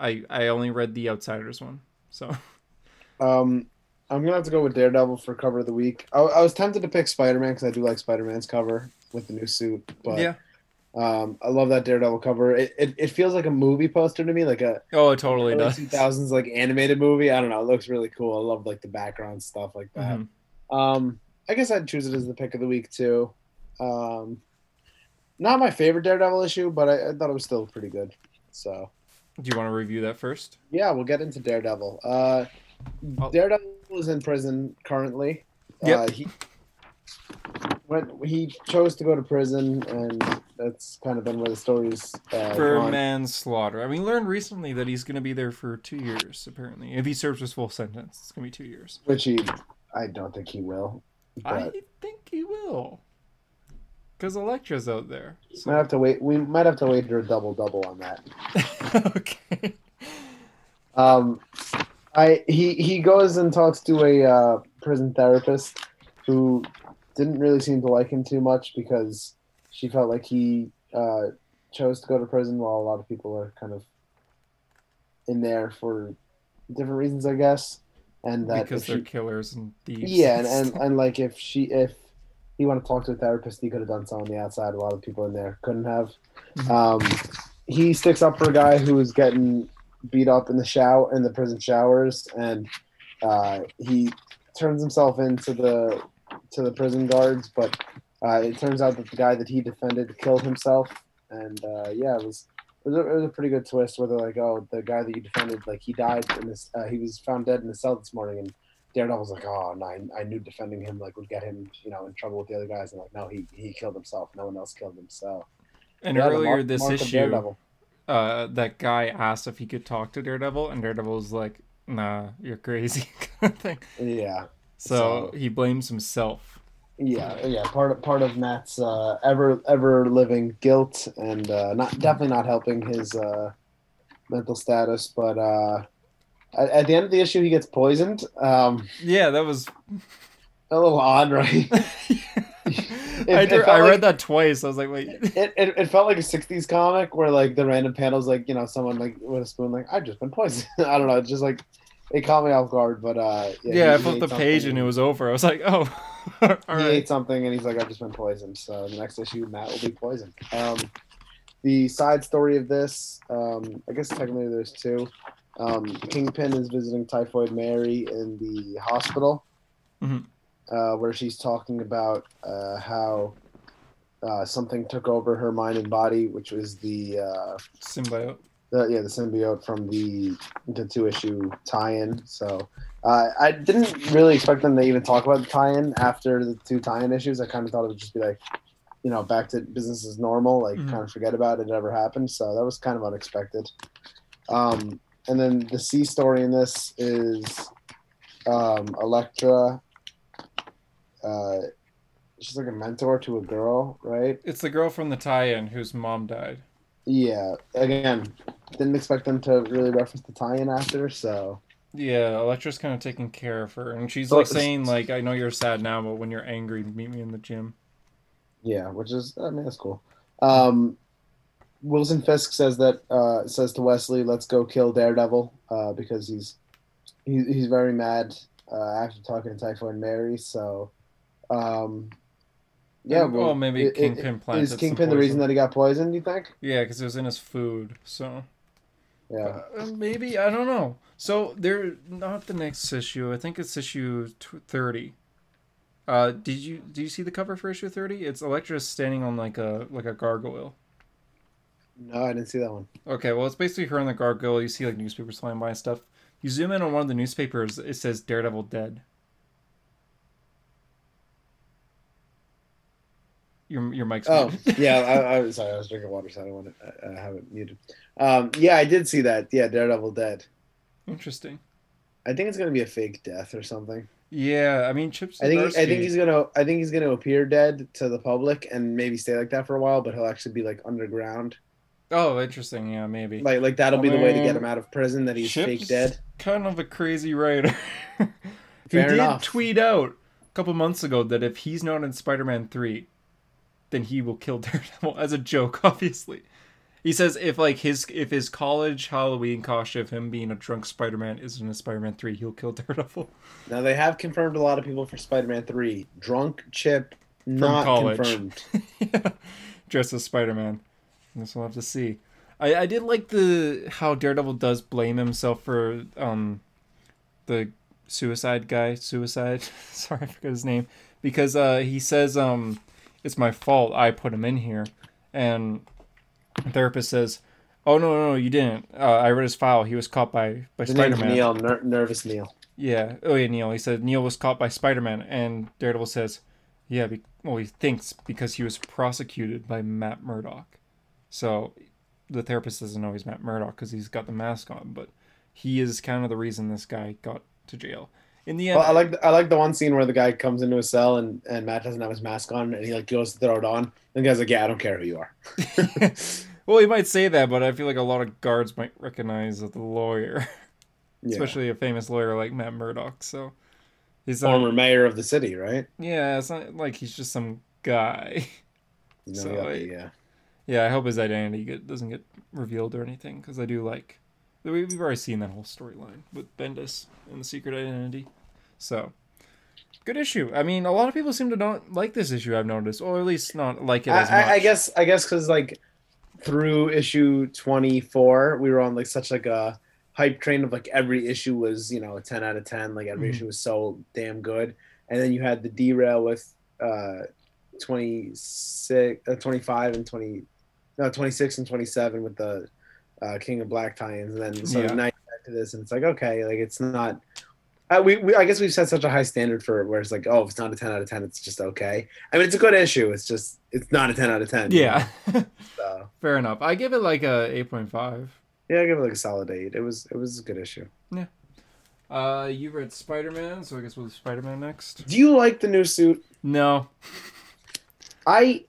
A: I I only read the Outsiders one, so
B: Um, I'm gonna have to go with Daredevil for cover of the week. I, I was tempted to pick Spider Man because I do like Spider Man's cover with the new suit, but
A: yeah.
B: Um, I love that Daredevil cover. It, it it feels like a movie poster to me, like a
A: Oh, it totally does.
B: 2000s like animated movie. I don't know. It looks really cool. I love like the background stuff like that.
A: Mhm.
B: Um, I guess I'd choose it as the pick of the week too. Um, not my favorite Daredevil issue, but I, I thought it was still pretty good. So
A: Do you want to review that first?
B: yeah, we'll get into Daredevil. Uh,
A: Oh.
B: Daredevil is in prison currently.
A: Yeah.
B: Uh, he when he chose to go to prison, and that's kind of been where the story's uh,
A: for
B: gone.
A: manslaughter. I mean, learned recently that he's going to be there for two years. Apparently, if he serves his full sentence, it's going to be two years.
B: which he, I don't think he will.
A: I think he will, because Elektra's out there.
B: might have to wait. We might have to wait for a double double on that.
A: okay.
B: Um, I he he goes and talks to a uh, prison therapist who didn't really seem to like him too much because she felt like he uh, chose to go to prison while a lot of people are kind of in there for different reasons, I guess, and that
A: because they're
B: she-
A: killers and thieves.
B: yeah, and, and and like if she if he wanted to talk to a therapist, he could have done so on the outside. A lot of people in there couldn't have.
A: Mhm.
B: Um, he sticks up for a guy who's getting beat up in the shower in the prison showers, and uh, he turns himself into the to the prison guards. But uh, it turns out that the guy that he defended killed himself, and uh, yeah, it was. It was, a, it was a pretty good twist where they're like, "Oh, the guy that you defended, like he died in this. Uh, he was found dead in the cell this morning." And Daredevil's like, "Oh, no, I, I knew defending him like would get him, you know, in trouble with the other guys." And like, no, he he killed himself. No one else killed him. So
A: And
B: yeah,
A: earlier
B: mark-
A: this
B: mark
A: issue, uh, that guy asked if he could talk to Daredevil, and Daredevil was like, "Nah, you're crazy," kind of thing.
B: Yeah,
A: So,
B: So-
A: he blames himself.
B: yeah, yeah. Part of part of Matt's uh, ever ever living guilt and uh, not definitely not helping his uh, mental status. But uh, at, at the end of the issue, he gets poisoned. Um,
A: Yeah, that was.
B: a little odd, right?
A: I,
B: it
A: did-
B: felt
A: I
B: like-
A: read that twice. I was like, wait.
B: it, it, it felt like a 60s comic where like the random panels like you know someone like with a spoon like i've just been poisoned i don't know it's just like it caught me off guard but uh
A: Yeah,
B: he-
A: I flipped the page and it was over. I was like, oh, all
B: he
A: right.
B: ate something and he's like i've just been poisoned so the next issue matt will be poisoned um the side story of this um i guess technically there's two um kingpin is visiting typhoid mary in the hospital
A: Mhm.
B: uh, where she's talking about uh, how uh, something took over her mind and body which was the uh,
A: Symbiote.
B: The yeah the symbiote from the the two issue tie-in. So uh, I didn't really expect them to even talk about the tie-in after the two tie-in issues. I kind of thought it would just be like, you know, back to business as normal, like
A: Mhm.
B: kind of forget about it, it ever happened. So that was kind of unexpected. Um, and then the C story in this is um, Elektra. Uh, she's like a mentor to a girl, right?
A: It's the girl from the tie-in whose mom died.
B: Yeah. Again, didn't expect them to really reference the tie-in after. So
A: Yeah, Elektra's kind of taking care of her, and she's like
B: it's-
A: saying like, "I know you're sad now, but when you're angry, meet me in the gym."
B: yeah, which is I mean that's cool. Um, Wilson Fisk says that uh, says to Wesley, "Let's go kill Daredevil," uh, because he's he, he's very mad uh, after talking to Typhoid Mary. So, um, yeah,
A: And- well, maybe
B: it- it-
A: Kingpin planted
B: Is Kingpin the reason that he got poisoned? You think?
A: Yeah, because it was in his food. So
B: Yeah.
A: Uh, maybe I don't know. So they're not the next issue. I think it's issue thirty. Uh, did you do you see the cover for issue thirty? It's Elektra standing on like a like a gargoyle.
B: No, I didn't see that one.
A: Okay, well it's basically her on the gargoyle. You see like newspapers flying by and stuff. You zoom in on one of the newspapers. It says Daredevil dead. Your your mic's
B: Oh,
A: muted.
B: yeah. I, I was sorry. I was drinking water, so I don't want to. I, I have it muted. Um, yeah, I did see that. Yeah, Daredevil dead.
A: Interesting.
B: I think it's gonna be a fake death or something.
A: Yeah, I mean Chip.
B: I think. I think he's gonna. I think he's gonna appear dead to the public and maybe stay like that for a while, but he'll actually be like underground.
A: Oh, interesting. Yeah, maybe.
B: Like, like that'll be the way to get
A: Um,
B: him out of prison. That he's
A: Chip's
B: fake dead.
A: Kind of a crazy writer. he did
B: enough.
A: tweet out a couple months ago that if he's not in Spider-Man three, then he will kill Daredevil as a joke. Obviously, he says if like his if his college Halloween costume of him being a drunk Spider-Man isn't a Spider-Man three, he'll kill Daredevil.
B: Now they have confirmed a lot of people for Spider-Man Three. Drunk Chip not
A: college.
B: confirmed.
A: yeah, dressed as Spider-Man. This we'll have to see. I, I did like the how Daredevil does blame himself for um the suicide guy suicide sorry I forgot his name because uh he says um it's my fault I put him in here and the therapist says oh no no, no you didn't uh, I read his file he was caught by by Spider-Man
B: Neil, ner- nervous Neil.
A: yeah. Oh yeah, Neil. He said Neil was caught by Spider-Man, and Daredevil says, "Yeah, be- well, he thinks because he was prosecuted by Matt Murdock." So, the therapist doesn't know he's Matt Murdock because he's got the mask on, but he is kind of the reason this guy got to jail. In the end,
B: Well, I like the, I like the one scene where the guy comes into a cell and, and Matt doesn't have his mask on and he like goes to throw it on and the guy's like, yeah, I don't care who you are.
A: well, he might say that, but I feel like a lot of guards might recognize the lawyer,
B: Yeah.
A: especially a famous lawyer like Matt Murdock. So, he's
B: former mayor of the city, right?
A: yeah, it's not like he's just some guy.
B: Know,
A: So,
B: yeah,
A: I-
B: yeah.
A: Yeah, I hope his identity get, doesn't get revealed or anything because I do like. we- We've already seen that whole storyline with Bendis and the secret identity, so good issue. I mean, a lot of people seem to not like this issue. I've noticed, or at least not like it as much.
B: I, I guess I guess because like through issue twenty four, we were on like such like a hype train of like every issue was you know a ten out of ten. Like every
A: Mhm.
B: issue was so damn good, and then you had the derail with uh 26 uh, 25 and 20 no 26 and 27 with the uh, king of black tie-ins and then so
A: Yeah.
B: you're back to this and it's like okay like it's not uh, we, we i guess we've set such a high standard for where it's like oh if it's not a 10 out of 10 it's just okay. I mean it's a good issue. It's just it's not a 10 out of 10
A: yeah,
B: so.
A: Fair enough. I give it like a eight point five.
B: yeah i give it like a solid eight. It was it was a good issue. Yeah.
A: Uh, you read Spider Man, so I guess we'll do Spider Man next.
B: do you like the new suit?
A: No,
B: I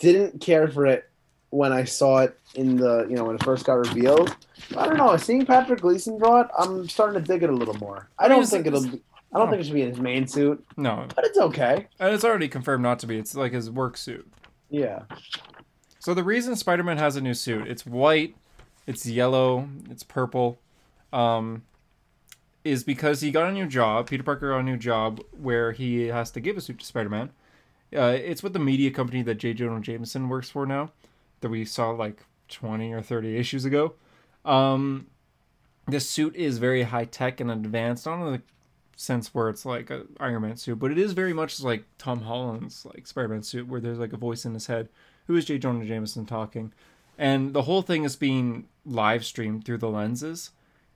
B: didn't care for it when I saw it in the you know when it first got revealed. I don't know. Seeing Patrick Gleason draw it, I'm starting to dig it a little more. I don't think it'll. Be, I don't think it should be in his main suit,
A: no,
B: but it's okay.
A: and it's already confirmed not to be. It's like his work suit.
B: Yeah.
A: So the reason Spider-Man has a new suit, it's white, it's yellow, it's purple, um, is because he got a new job. Peter Parker got a new job where he has to give a suit to Spider-Man. Uh, it's with the media company that J. Jonah Jameson works for now, that we saw like twenty or thirty issues ago. Um, this suit is very high tech and advanced, not in the sense where it's like a Iron Man suit, but it is very much like Tom Holland's like Spider-Man suit, where there's like a voice in his head who is J. Jonah Jameson talking. And the whole thing is being live streamed through the lenses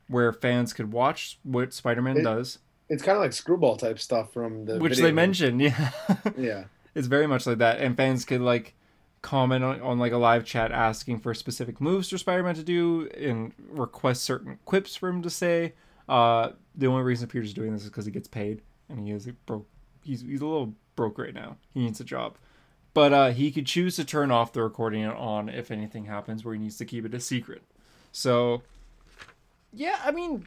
A: where fans could watch what Spider Man
B: It-
A: does,
B: It's kind of like screwball type stuff from the
A: which they mentioned. Yeah.
B: Yeah.
A: it's very much like that. And fans could like comment on, on like a live chat asking for specific moves for Spider Man to do and request certain quips for him to say. Uh, the only reason Peter's doing this is because he gets paid and he is broke. He's, he's a little broke right now. He needs a job. But uh, he could choose to turn off the recording on if anything happens where he needs to keep it a secret. So, yeah, I mean,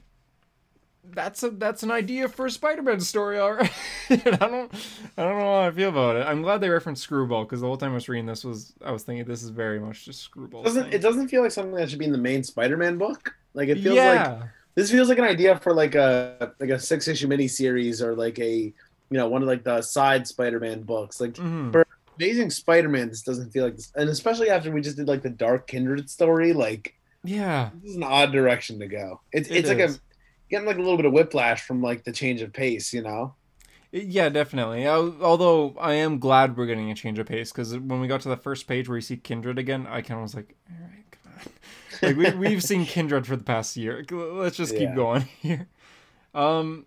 A: that's a that's an idea for a Spider-Man story, all right. I don't I don't know how I feel about it. I'm glad they referenced Screwball because the whole time I was reading this was I was thinking this is very much just Screwball.
B: Doesn't it doesn't feel like something that should be in the main Spider-Man book? Like it feels like this feels like an idea for like a like a six issue miniseries or like a you know one of like the side Spider-Man books. Like
A: Mhm.
B: For- Amazing Spider-Man, this doesn't feel like this, and especially after we just did like the Dark Kindred story. Like
A: Yeah,
B: this is an odd direction to go. It's
A: It
B: it's like a getting like a little bit of whiplash from like the change of pace, you know.
A: Yeah, definitely. Al- Although I am glad we're getting a change of pace because when we got to the first page where you see Kindred again, I kind of was like, all right, come on. Like we, we've seen Kindred for the past year. Let's just keep
B: Yeah.
A: going here. Um,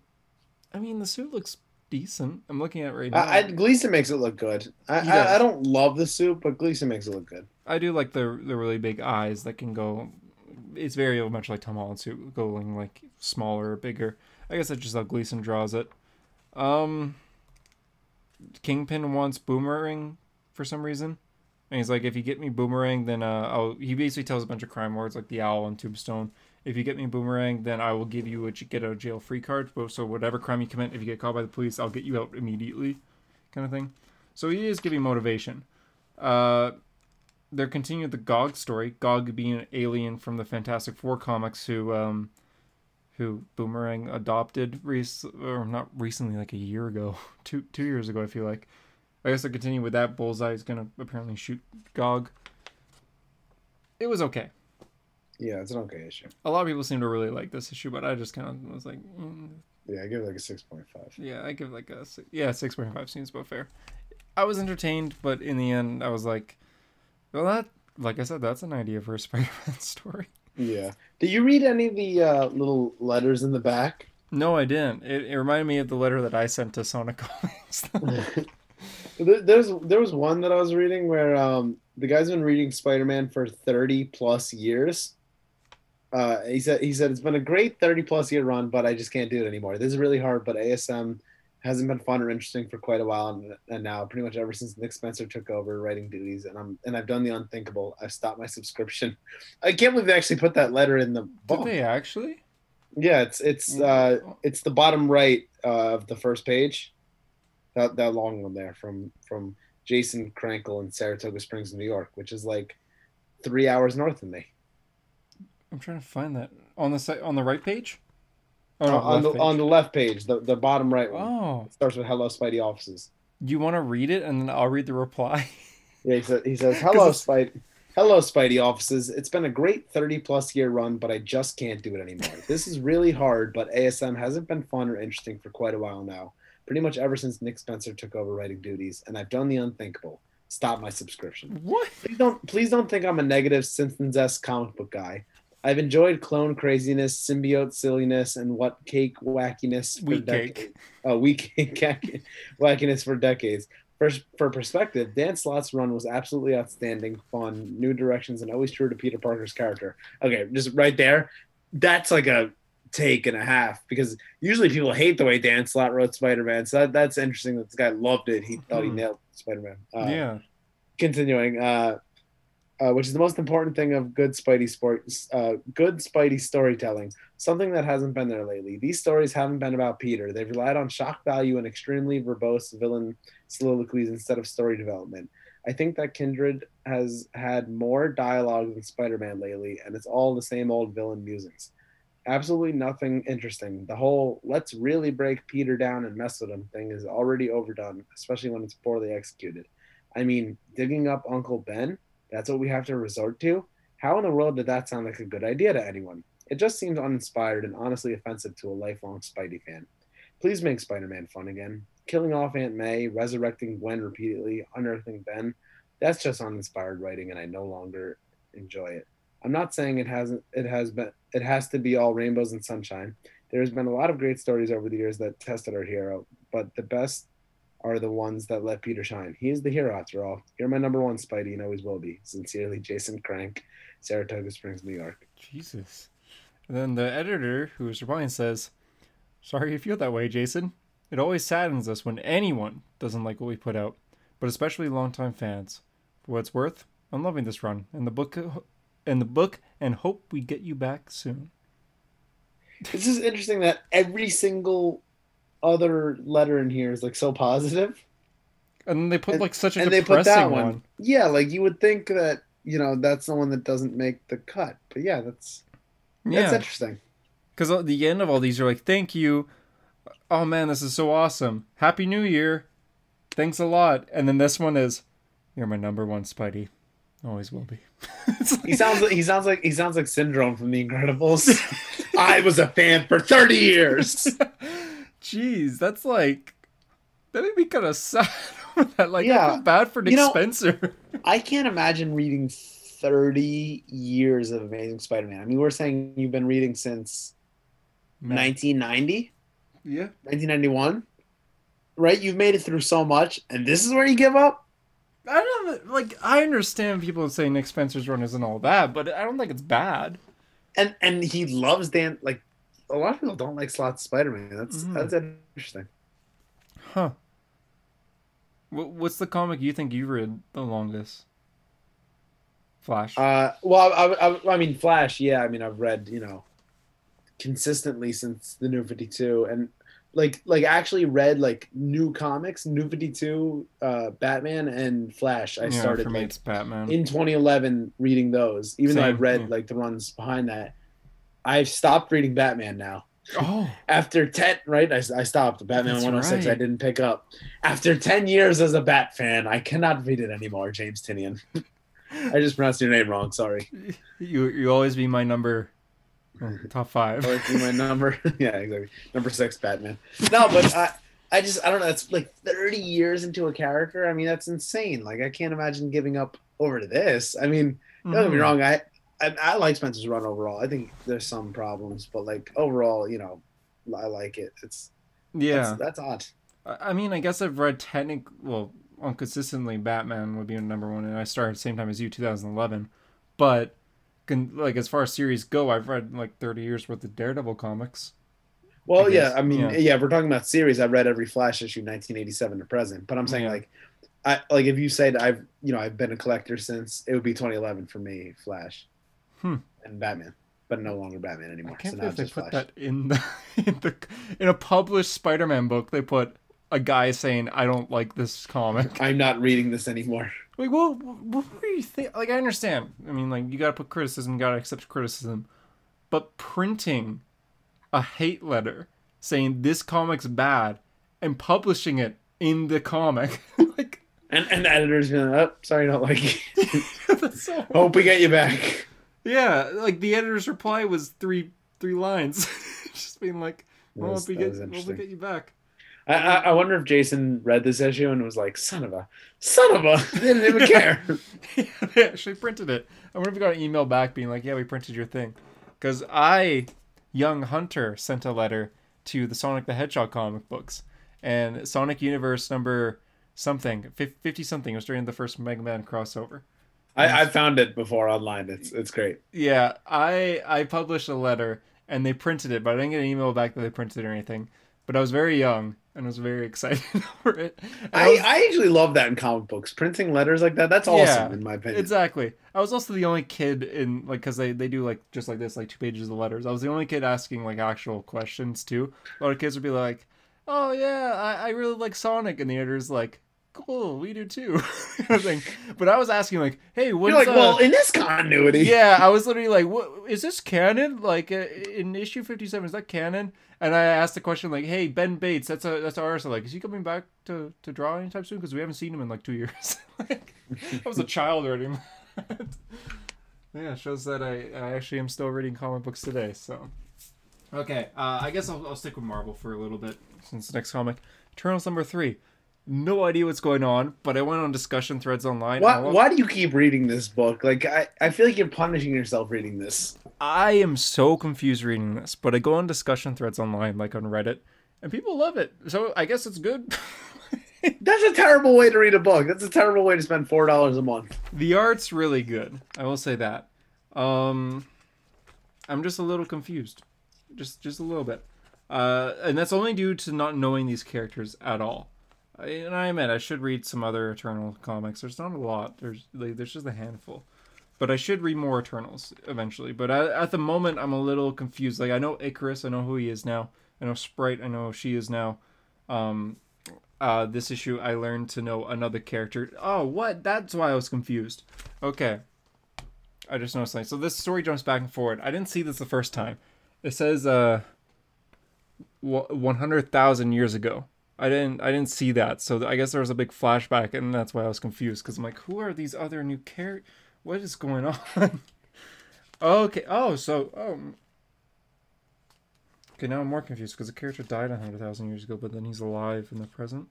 A: I mean, the suit looks decent. I'm looking at it right now.
B: I, I, Gleason makes it look good. I, I I don't love the suit, but Gleason makes it look good.
A: I do like the the really big eyes that can go. It's very much like Tom Holland's going like smaller or bigger. I guess that's just how Gleason draws it. Um, Kingpin wants Boomerang for some reason, and he's like, "If you get me Boomerang, then uh, I'll." He basically tells a bunch of crime lords like the Owl and Tombstone, "If you get me Boomerang, then I will give you a get a jail free card. So whatever crime you commit, if you get caught by the police, I'll get you out immediately," kind of thing. So he is giving motivation. Uh, they're continuing the Gog story. Gog being an alien from the Fantastic Four comics who um who Boomerang adopted rec- or not recently, like a year ago, two two years ago. I feel like. I guess they're continuing with that. Bullseye is gonna apparently shoot Gog. It was okay.
B: Yeah, it's an okay issue.
A: A lot of people seem to really like this issue, but I just kind of was like, mm,
B: Yeah, I give it like a six point five.
A: yeah, I give it like a yeah six point five seems about fair. I was entertained, but in the end, I was like, well, that like I said, that's an idea for a Spider-Man story.
B: Yeah. Did you read any of the uh, little letters in the back?
A: No, I didn't. It, it reminded me of the letter that I sent to Sonic Comics.
B: There's there was one that I was reading where um the guy's been reading Spider-Man for 30 plus years. Uh, he said he said it's been a great 30 plus year run, but I just can't do it anymore. This is really hard, but ASM hasn't been fun or interesting for quite a while, and, and now pretty much ever since Nick Spencer took over writing duties, and I'm and I've done the unthinkable. I've stopped my subscription. I can't believe they actually put that letter in the
A: Did
B: book.
A: they actually?
B: Yeah, it's it's uh it's the bottom right uh, of the first page. That that long one there from from Jason Krankel in Saratoga Springs, New York, which is like three hours north of me.
A: I'm trying to find that on the site on the right page. Oh, no,
B: Uh, on the
A: page.
B: on the left page, the, the bottom right one.
A: Oh,
B: It starts with "Hello, Spidey offices."
A: you want to read it and then I'll read the reply.
B: Yeah, he says, he says "Hello, Spidey." Hello, Spidey offices. It's been a great 30 plus year run, but I just can't do it anymore. This is really hard, but ASM hasn't been fun or interesting for quite a while now. Pretty much ever since Nick Spencer took over writing duties, and I've done the unthinkable. Stop my subscription.
A: what?
B: Please don't please don't think I'm a negative Simpsons esque comic book guy. I've enjoyed clone craziness, symbiote silliness, and what cake wackiness for
A: Wheat
B: decades.
A: cake.
B: Oh, wheat cake wackiness for decades. For, for perspective, Dan Slott's run was absolutely outstanding, fun, new directions, and always true to Peter Parker's character. Okay, just right there, that's like a take and a half because usually people hate the way Dan Slott wrote Spider-Man. So that, that's interesting that this guy loved it. He thought he
A: Hmm.
B: nailed Spider-Man. Uh,
A: yeah.
B: continuing uh, uh, which is the most important thing of good spidey sports uh, good spidey storytelling. Something that hasn't been there lately. These stories haven't been about peter. They've relied on shock value and extremely verbose villain soliloquies instead of story development. I think that kindred has had more dialogue than spider-man lately and it's all the same old villain musings. Absolutely nothing interesting. The whole let's really break peter down and mess with him thing is already overdone especially when it's poorly executed. I mean, digging up Uncle Ben, that's what we have to resort to? How in the world did that sound like a good idea to anyone? It just seems uninspired and honestly offensive to a lifelong Spidey fan. Please make Spider Man fun again. Killing off Aunt May, resurrecting Gwen repeatedly, unearthing Ben, that's just uninspired writing and I no longer enjoy it. I'm not saying it hasn't it has been it has to be all rainbows and sunshine. There's been a lot of great stories over the years that tested our hero, but the best are the ones that let Peter shine. He is the hero after all. You're my number one, Spidey, and always will be. Sincerely, Jason Crank, Saratoga Springs, New York.
A: Jesus. And then the editor, who is replying, says, Sorry you feel that way, Jason. It always saddens us when anyone doesn't like what we put out, but especially longtime fans. For what it's worth, I'm loving this run and the book and the book and hope we get you back soon.
B: This is interesting that every single other letter in here is like so positive.
A: And they put
B: And-
A: like such a
B: and they put that
A: one.
B: one. Yeah, like you would think that, you know, that's the one that doesn't make the cut. But yeah, that's that's interesting.
A: Because at the end of all these are like, thank you. Oh man, this is so awesome. Happy New Year. Thanks a lot. And then this one is, you're my number one Spidey. Always will be.
B: he sounds like he sounds like he sounds like Syndrome from The Incredibles. I was a fan for thirty years.
A: Jeez, that's like that made me kind of sad. that like
B: Yeah.
A: I feel bad for Nick
B: You know-
A: Spencer.
B: I can't imagine reading thirty years of Amazing Spider-Man. I mean, we're saying you've been reading since 1990,
A: Yeah.
B: 1991, right? You've made it through so much, and this is where you give up.
A: I don't like. I understand people say Nick Spencer's run isn't all that, but I don't think it's bad.
B: And and he loves Dan. Like a lot of people don't like Slott Spider-Man. That's
A: Mhm.
B: that's interesting.
A: Huh. Wh- What's the comic you think you've read the longest? Flash.
B: Uh, well, I, I, I mean, Flash. Yeah, I mean, I've read you know consistently since the New Fifty Two, and like like actually read like new comics, New Fifty Two, uh, Batman, and Flash. I
A: yeah,
B: started
A: for me
B: like
A: Batman.
B: in 2011 reading those, even though I've read
A: yeah.
B: like the runs behind that. I've stopped reading Batman now.
A: oh,
B: After 10, right? I, I stopped. Batman
A: That's
B: 106, I didn't pick up. After 10 years as a Bat fan, I cannot read it anymore, James Tynion. I just pronounced your name wrong. Sorry.
A: you you always be my number top five.
B: Or do my number. yeah, exactly. Number six, Batman. No, but I, I just, I don't know. It's like 30 years into a character. I mean, that's insane. Like, I can't imagine giving up over to this. I mean, Don't get me
A: Mhm.
B: wrong. I, I I like Spencer's run overall. I think there's some problems, but like overall, you know, I like it. It's
A: Yeah,
B: that's, that's odd.
A: I mean, I guess I've read technic well, inconsistently. Batman would be number one, and I started the same time as you, 2011. But, like as far as series go, I've read like 30 years worth of Daredevil comics.
B: Well,
A: I
B: yeah. I mean,
A: yeah.
B: yeah. If we're talking about series, I've read every Flash issue, 1987 to present. But I'm saying
A: Yeah.
B: like, I like if you said I've you know I've been a collector since it would be 2011 for me, Flash,
A: Hmm.
B: and Batman, but no longer Batman
A: I
B: anymore.
A: can't
B: so
A: believe they put
B: Flash.
A: that in the, in the in a published Spider-Man book. They put a guy saying, "I don't like this comic."
B: I'm not reading this anymore.
A: Like, well, what do you think? Like, I understand. I mean, like, you gotta put criticism, you gotta accept criticism. But printing a hate letter saying this comic's bad and publishing it in the comic, like,
B: And and the editor's going, oh, sorry, I don't like it. Hope we get you back.
A: Yeah, like the editor's reply was three three lines, just being like, "Well,
B: was-
A: we get, well, get you back."
B: I, I, I wonder if Jason read this issue and was like, "Son of a, son of a," they didn't even care.
A: yeah, they actually printed it. I wonder if we got an email back being like, "Yeah, we printed your thing," because I, young Hunter, sent a letter to the Sonic the Hedgehog comic books, and Sonic Universe number something, fifty something, It was during the first Mega Man crossover.
B: I, I found it before online. It's it's great.
A: Yeah, I I published a letter and they printed it, but I didn't get an email back that they printed it or anything. But I was very young and I was very excited over it.
B: I,
A: was-
B: I actually love that in comic books. Printing letters like that, that's awesome
A: Yeah,
B: in my opinion.
A: Exactly. I was also the only kid in like because they they do like just like this like two pages of letters. I was the only kid asking like actual questions too. A lot of kids would be like, "Oh yeah, I, I really like Sonic," and the editor's like, "Cool, we do too." kind of thing. But I was asking like, "Hey, what's
B: You're like,
A: uh,
B: well, in this continuity,
A: yeah, I was literally like, "What is this canon? Like uh, in issue fifty-seven, is that canon?" And I asked the question like, "Hey, Ben Bates, that's a that's our artist. Like, is he coming back to to draw anytime soon? Because we haven't seen him in like two years." like, I was a child reading. that. yeah, shows that I I actually am still reading comic books today. So, okay, uh, I guess I'll, I'll stick with Marvel for a little bit since the next comic, Eternals number three. No idea what's going on, but I went on discussion threads online.
B: Why,
A: All
B: why do you keep reading this book? Like, I, I feel like you're punishing yourself reading this.
A: I am so confused reading this, but I go on discussion threads online, like on Reddit, and people love it. So I guess it's good.
B: That's a terrible way to read a book. That's a terrible way to spend four dollars a month.
A: the art's really good. I will say that. Um, I'm just a little confused, just just a little bit, uh, and that's only due to not knowing these characters at all. And I admit I should read some other Eternal comics. There's not a lot. There's like, there's just a handful. But I should read more Eternals eventually. But at, the moment, I'm a little confused. Like I know Icarus, I know who he is now. I know Sprite, I know she is now. Um, uh, this issue, I learned to know another character. Oh, what? That's why I was confused. Okay, I just noticed something. So this story jumps back and forward. I didn't see this the first time. It says uh, one hundred thousand years ago. I didn't I didn't see that. So I guess there was a big flashback, and that's why I was confused. Because I'm like, who are these other new characters? what is going on? okay. Oh, so um. Okay, now I'm more confused because the character died a hundred thousand years ago, but then he's alive in the present.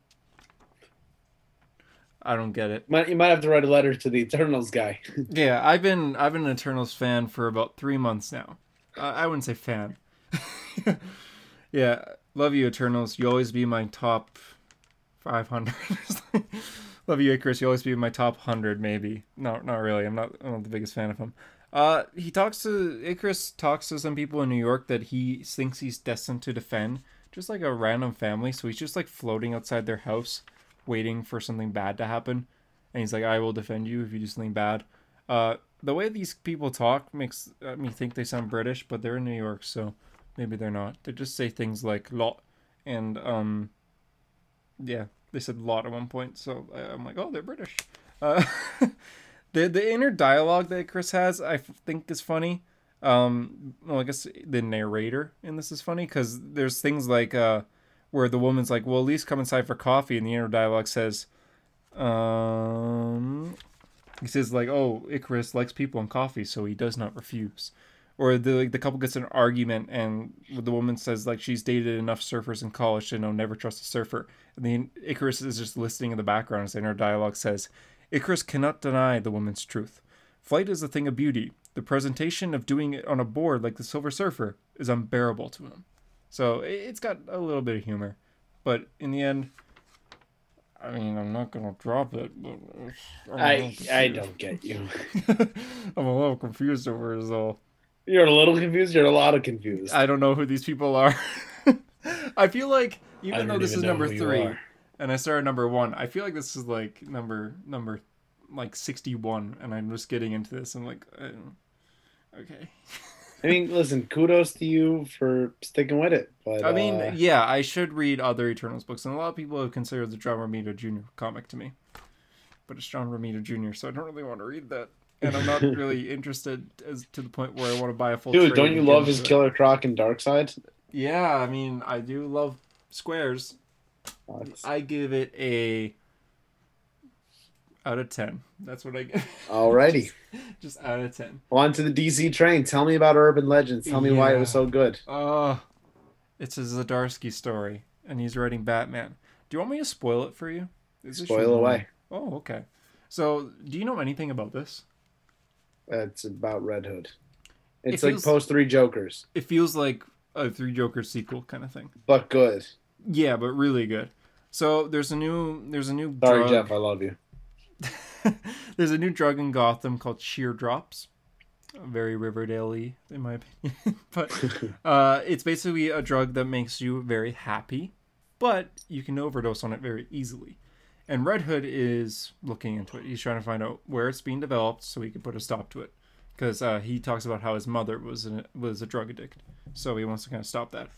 A: I don't get it.
B: Might, you might have to write a letter to the Eternals guy.
A: Yeah, I've been I've been an Eternals fan for about three months now. Uh, I wouldn't say fan. yeah, love you Eternals. You always be my top five hundred. love you Icarus. You always be my top hundred, maybe. No, not really. I'm not. I'm not the biggest fan of him. Uh, he talks to Icarus talks to some people in New York that he thinks he's destined to defend, just like a random family. So he's just like floating outside their house, waiting for something bad to happen, and he's like, "I will defend you if you do something bad." Uh, the way these people talk makes uh, me think they sound British, but they're in New York, so maybe they're not. They just say things like "lot" and um, yeah, they said "lot" at one point, so I'm like, "Oh, they're British." Uh, the the inner dialogue that Chris has, I think, is funny. Um, well, I guess the narrator in this is funny because there's things like uh, where the woman's like, "Well, at least come inside for coffee," and the inner dialogue says, um, he says like, "Oh, Icarus likes people and coffee, so he does not refuse." Or the like, the couple gets in an argument, and the woman says like she's dated enough surfers in college to know never trust a surfer. And then Icarus is just listening in the background as the inner dialogue says, "Icarus cannot deny the woman's truth. Flight is a thing of beauty. The presentation of doing it on a board like the Silver Surfer is unbearable to him." So it- it's got a little bit of humor, but in the end, I mean, I'm not gonna drop it. But it's- I'm a
B: I I don't get you.
A: I'm a little confused over it all.
B: You're a little confused. You're a lot of confused.
A: I don't know who these people are. I feel like even though this
B: even
A: is number three, and I started number one, I feel like this is like number number like sixty one, and I'm just getting into this. I'm like, uh, okay.
B: I mean, listen, kudos to you for sticking with it. But
A: I mean,
B: uh,
A: yeah, I should read other Eternals books, and a lot of people have considered the John Romita Jr. comic to me, but it's John Romita Jr., so I don't really want to read that, and I'm not really interested as to the point where I want to buy a full.
B: dude, don't you love his
A: it.
B: Killer Croc and Darkseid?
A: Yeah, I mean, I do love squares.
B: Oh,
A: I give it a out of ten. That's what I get.
B: Alrighty,
A: Just out of ten.
B: on to the DC train. Tell me about Urban Legends. Tell me why it was so good.
A: Uh it's a Zdarsky story, and he's writing Batman. Do you want me to spoil it for you? Is
B: Spoil
A: your-
B: away.
A: Oh, okay. So, do you know anything about this?
B: It's about Red Hood. It's
A: It
B: like post three Jokers,
A: It feels like a Three Jokers sequel kind of thing.
B: but good.
A: Yeah, but really good. So there's a new there's a new
B: Sorry,
A: drug.
B: Geoff. I love you.
A: There's a new drug in Gotham called Sheer Drops. Very Riverdale in my opinion. but uh, it's basically a drug that makes you very happy, but you can overdose on it very easily. And Red Hood is looking into it. He's trying to find out where it's being developed so he can put a stop to it. Because uh, he talks about how his mother was an, was a drug addict, so he wants to kind of stop that.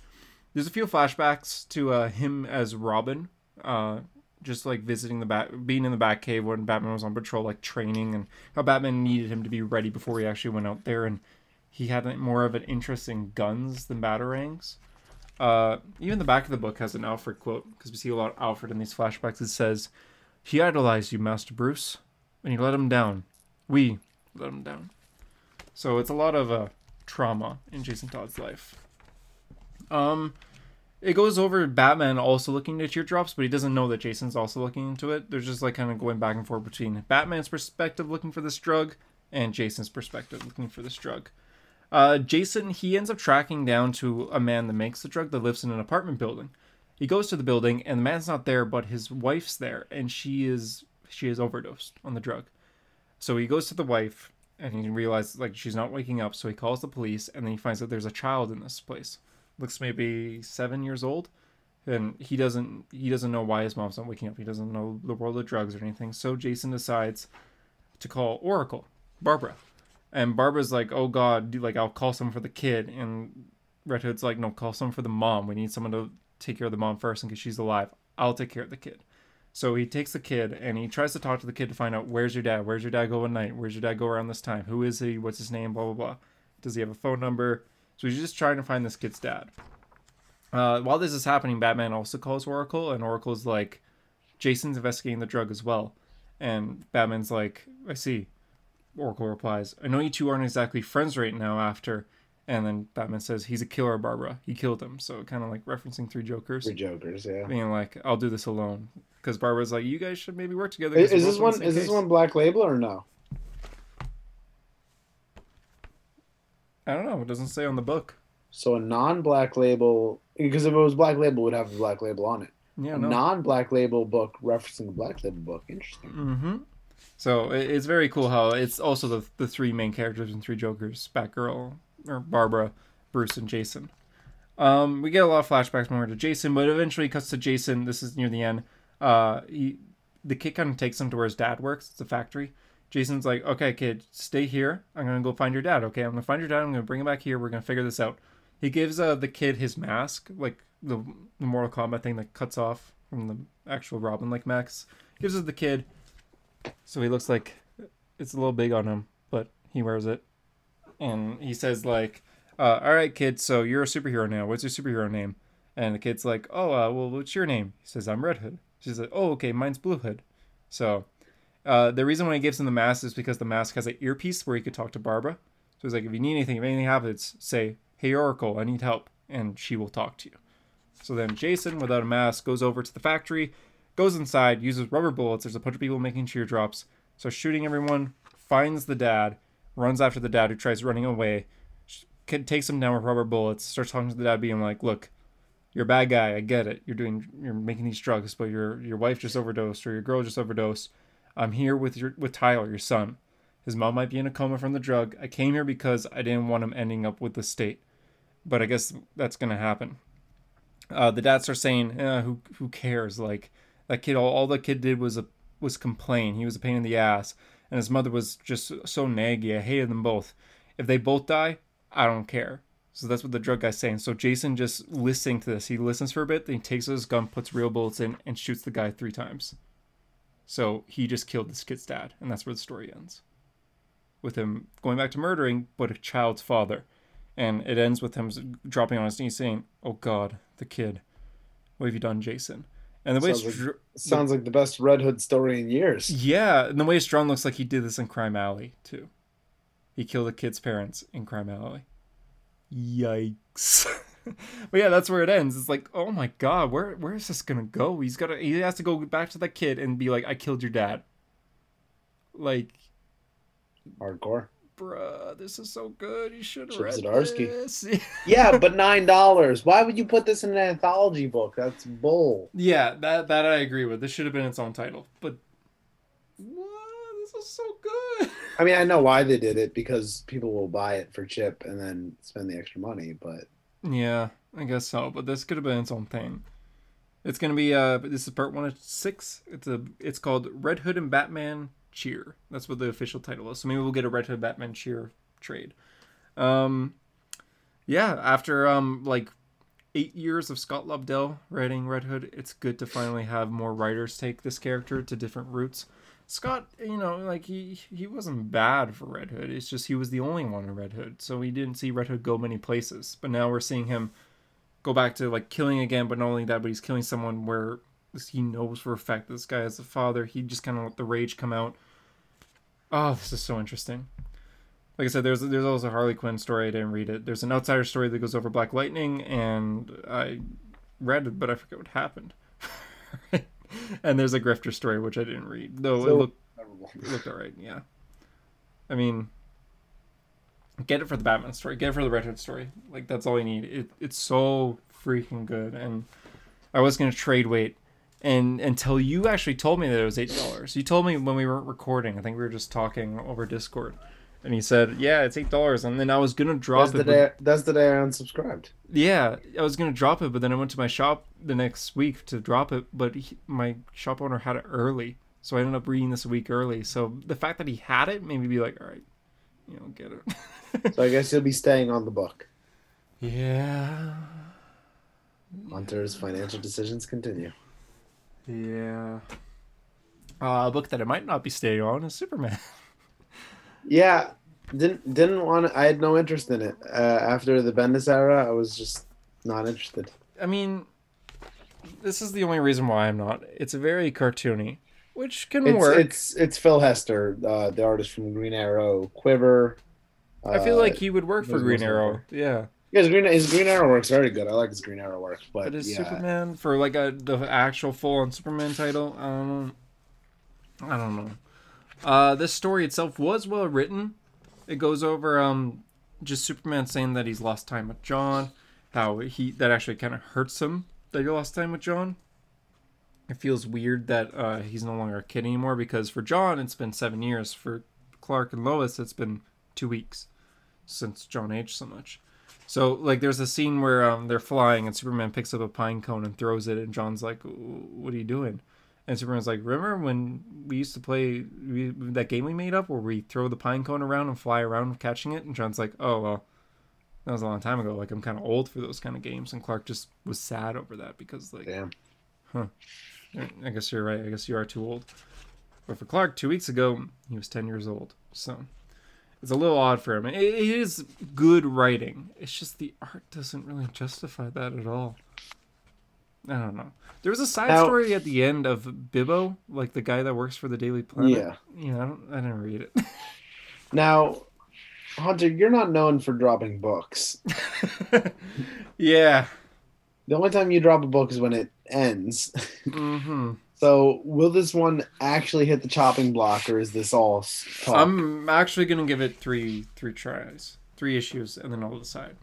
A: There's a few flashbacks to uh, him as Robin, uh, just like visiting the bat, being in the Batcave when Batman was on patrol, like training, and how Batman needed him to be ready before he actually went out there, and he had more of an interest in guns than batarangs. Uh, even the back of the book has an Alfred quote because we see a lot of Alfred in these flashbacks. It says, "He idolized you, Master Bruce, and you let him down. We let him down." So it's a lot of uh, trauma in Jason Todd's life. Um, it goes over Batman also looking into teardrops, but he doesn't know that Jason's also looking into it. They're just like kind of going back and forth between Batman's perspective looking for this drug and Jason's perspective looking for this drug. Uh, Jason he ends up tracking down to a man that makes the drug that lives in an apartment building. He goes to the building and the man's not there, but his wife's there, and she is she is overdosed on the drug. So he goes to the wife and he realizes like she's not waking up, so he calls the police and then he finds out there's a child in this place. Looks maybe seven years old. And he doesn't he doesn't know why his mom's not waking up. He doesn't know the world of drugs or anything. So Jason decides to call Oracle, Barbara. And Barbara's like, "Oh God, dude, like I'll call someone for the kid." And Red Hood's like, "No, call someone for the mom. We need someone to take care of the mom first, in case she's alive. I'll take care of the kid." So he takes the kid and he tries to talk to the kid to find out where's your dad, where's your dad go at night, where's your dad go around this time, who is he, what's his name, blah blah blah. Does he have a phone number? So he's just trying to find this kid's dad. Uh, while this is happening, Batman also calls Oracle, and Oracle's like, Jason's investigating the drug as well. And Batman's like, I see. Oracle replies, "I know you two aren't exactly friends right now." After, and then Batman says, "He's a killer, Barbara. He killed him." So kind of like referencing Three Jokers,
B: Three Jokers, yeah.
A: being like, "I'll do this alone," because Barbara's like, "You guys should maybe work together."
B: Is, is this
A: the
B: one? Is this one Black Label or no?
A: I don't know. It doesn't say on the book.
B: So a non-Black Label, because if it was Black Label, it would have the Black Label on it.
A: Yeah,
B: a
A: no.
B: non-Black Label book referencing a Black Label book. Interesting.
A: Mm-hmm. So it's very cool how it's also the the three main characters and Three Jokers: Batgirl, or Barbara, Bruce, and Jason. Um, we get a lot of flashbacks more to Jason, but eventually cuts to Jason. This is near the end. Uh, he, the kid kind of takes him to where his dad works. It's a factory. Jason's like, "Okay, kid, stay here. I'm gonna go find your dad. Okay, I'm gonna find your dad. I'm gonna bring him back here. We're gonna figure this out." He gives uh, the kid his mask, like the, the Mortal Kombat thing that cuts off from the actual Robin like max. Gives it the kid, so he looks like it's a little big on him, but he wears it. And he says like, uh, "All right, kid. So you're a superhero now. What's your superhero name?" And the kid's like, "Oh, uh, well, what's your name?" He says, "I'm Red Hood." She's like, "Oh, okay. Mine's Blue Hood." So, uh, the reason why he gives him the mask is because the mask has an earpiece where he could talk to Barbara. So he's like, "If you need anything, if anything happens, say, hey Oracle, I need help,' and she will talk to you." So then Jason, without a mask, goes over to the factory, goes inside, uses rubber bullets. There's a bunch of people making teardrops, So shooting everyone, finds the dad, runs after the dad who tries running away, takes him down with rubber bullets, starts talking to the dad, being like, "Look, you're a bad guy. I get it. You're doing, you're making these drugs, but your your wife just overdosed or your girl just overdosed. I'm here with your with Tyler, your son. His mom might be in a coma from the drug. I came here because I didn't want him ending up with the state, but I guess that's gonna happen." Uh, the dad starts saying, eh, "Who who cares? Like that kid. All, all the kid did was a was complain. He was a pain in the ass, and his mother was just so naggy. I hated them both. If they both die, I don't care." So that's what the drug guy's saying. So Jason just listening to this, he listens for a bit, then he takes his gun, puts real bullets in, and shoots the guy three times. So he just killed this kid's dad, and that's where the story ends. With him going back to murdering, but a child's father. And it ends with him dropping on his knees saying, Oh God, the kid. What have you done, Jason? And the way
B: Sounds
A: it's
B: like-
A: dr-
B: Sounds like the best Red Hood story in years.
A: yeah, and the way it's drawn looks like he did this in Crime Alley too. He killed the kid's parents in Crime Alley. Yikes. but yeah, that's where it ends. It's like, oh my god, where where is this gonna go? He's gotta he has to go back to that kid and be like, I killed your dad. Like,
B: Hardcore.
A: Bruh, this is so good. You should have
B: Chip
A: read
B: Zdarsky.
A: this.
B: Yeah, but nine dollars. Why would you put this in an anthology book? That's bull.
A: yeah, that that I agree with. This should have been its own title. But what? This is so good.
B: I mean, I know why they did it because people will buy it for Chip and then spend the extra money. But
A: Yeah, I guess so. But this could have been its own thing. It's gonna be uh this is part one of six. It's a it's called Red Hood and Batman Cheer. That's what the official title is. So maybe we'll get a Red Hood Batman Cheer trade. Um yeah, after um like eight years of Scott Lobdell writing Red Hood, it's good to finally have more writers take this character to different routes. Scott, you know, like he he wasn't bad for Red Hood. It's just he was the only one in Red Hood, so we didn't see Red Hood go many places. But now we're seeing him go back to like killing again. But not only that, but he's killing someone where he knows for a fact that this guy is the father. He just kind of let the rage come out. Oh, this is so interesting. Like I said, there's there's also a Harley Quinn story. I didn't read it. There's an outsider story that goes over Black Lightning, and I read it, but I forget what happened. and there's a Grifter story which I didn't read, though it looked it looked alright. Yeah, I mean, get it for the Batman story. Get it for the Red Hood story. Like that's all you need. It it's so freaking good. And I was gonna trade wait, and until you actually told me that it was eight dollars. You told me when we weren't recording. I think we were just talking over Discord. And he said, "Yeah, it's eight dollars." And then I was gonna drop
B: that's
A: it.
B: the
A: but-
B: day. That's the day I unsubscribed.
A: yeah, I was gonna drop it, but then I went to my shop the next week to drop it, but he, my shop owner had it early, so I ended up reading this a week early. So the fact that he had it made me be like, all right, you know, get it.
B: So I guess you'll be staying on the book.
A: yeah,
B: Hunter's financial decisions continue.
A: Yeah. Uh, a book that I might not be staying on is Superman.
B: Yeah, didn't didn't want. I had no interest in it uh, after the Bendis era. I was just not interested.
A: I mean, this is the only reason why I'm not. It's very cartoony, which can
B: It's
A: work.
B: it's it's Phil Hester, uh, the artist from Green Arrow, Quiver.
A: I feel
B: uh,
A: like he would work for Green Arrow.
B: work.
A: Yeah,
B: yeah, his Green his Green Arrow works very good. I like his Green Arrow work, but,
A: but his
B: yeah,
A: Superman for like a the actual full on Superman title, I don't know. I don't know. Uh, this story itself was well written. It goes over um just Superman saying that he's lost time with John, how he that actually kind of hurts him that he lost time with John. It feels weird that uh, he's no longer a kid anymore because for John it's been seven years. For Clark and Lois it's been two weeks since John aged so much. So like there's a scene where um, they're flying and Superman picks up a pine cone and throws it and John's like, "What are you doing?" And Superman's like, "Remember when we used to play we, that game we made up where we throw the pine cone around and fly around catching it?" And John's like, "Oh well, that was a long time ago. Like I'm kind of old for those kind of games." And Clark just was sad over that because like
B: damn. huh?
A: I guess you're right. I guess you are too old. But for Clark, two weeks ago, he was 10 years old. So it's a little odd for him. It, is good writing. It's just the art doesn't really justify that at all. I don't know. There was a side
B: Now-
A: story at the end of Bibbo, like the guy that works for the Daily Planet.
B: Yeah.
A: Yeah, I don't. I didn't read it.
B: Now, Hunter, you're not known for dropping books.
A: yeah.
B: The only time you drop a book is when it ends.
A: hmm
B: So, will this one actually hit the chopping block, or is this all talk?
A: I'm actually gonna give it three three tries, three issues, and then I'll decide.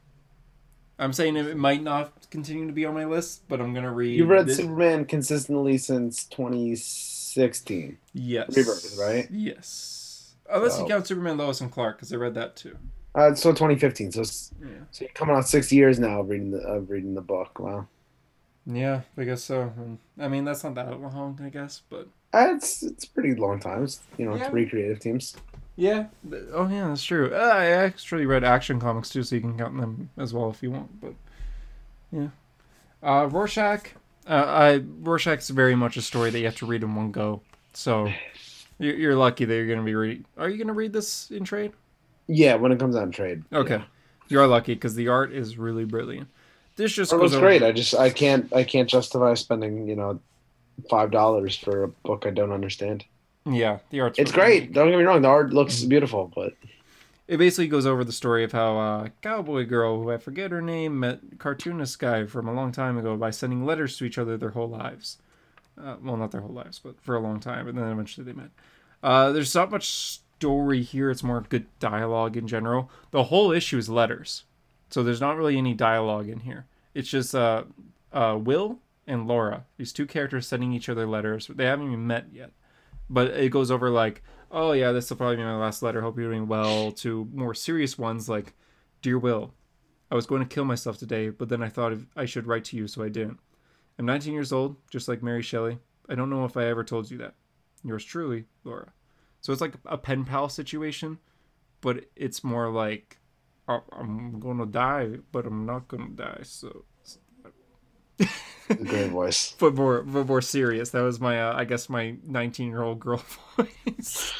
A: I'm saying it might not continue to be on my list, but I'm gonna read.
B: You've read
A: this-
B: Superman consistently since 2016.
A: Yes.
B: Rebirth, right?
A: Yes. Unless you
B: So-
A: count Superman, Lois, and Clark, because I read that too.
B: Uh, so 2015. So,
A: Yeah.
B: so you're coming on six years now of reading the of reading the book. Wow,
A: Yeah, I guess so. I mean, that's not that long, I guess, but
B: uh, it's it's pretty long time. It's, you know,
A: Yeah.
B: three creative teams.
A: yeah. Oh yeah, that's true. Uh, I actually read Action Comics too, so you can count them as well if you want. But yeah, uh, Rorschach. Uh, I Rorschach's very much a story that you have to read in one go. So you're, you're lucky that you're gonna be reading. Are you gonna read this in trade?
B: Yeah, when it comes out in trade.
A: Okay,
B: Yeah.
A: you are lucky because the art is really brilliant. This just
B: It
A: goes
B: looks
A: over-
B: great. I just I can't I can't justify spending you know five dollars for a book I don't understand.
A: Yeah, the art's
B: It's
A: really
B: great. Don't get me wrong. The art looks beautiful, but
A: It basically goes over the story of how uh, a cowboy girl, who I forget her name, met cartoonist guy from a long time ago by sending letters to each other their whole lives. Uh, well, not their whole lives, but for a long time, and then eventually they met. Uh, there's not much story here. It's more good dialogue in general. The whole issue is letters, so there's not really any dialogue in here. It's just uh, uh, Will and Laura, these two characters sending each other letters. They haven't even met yet, but it goes over like, oh yeah, this will probably be my last letter. Hope you're doing well. To more serious ones like, dear Will, I was going to kill myself today, but then I thought I should write to you, so I didn't. I'm 19 years old, just like Mary Shelley. I don't know if I ever told you that. Yours truly, Laura. So it's like a pen pal situation, but it's more like "Oh, I'm gonna die, but I'm not gonna die. So,
B: great voice.
A: but more, but more serious. That was my, uh, I guess, my 19 year old girl voice.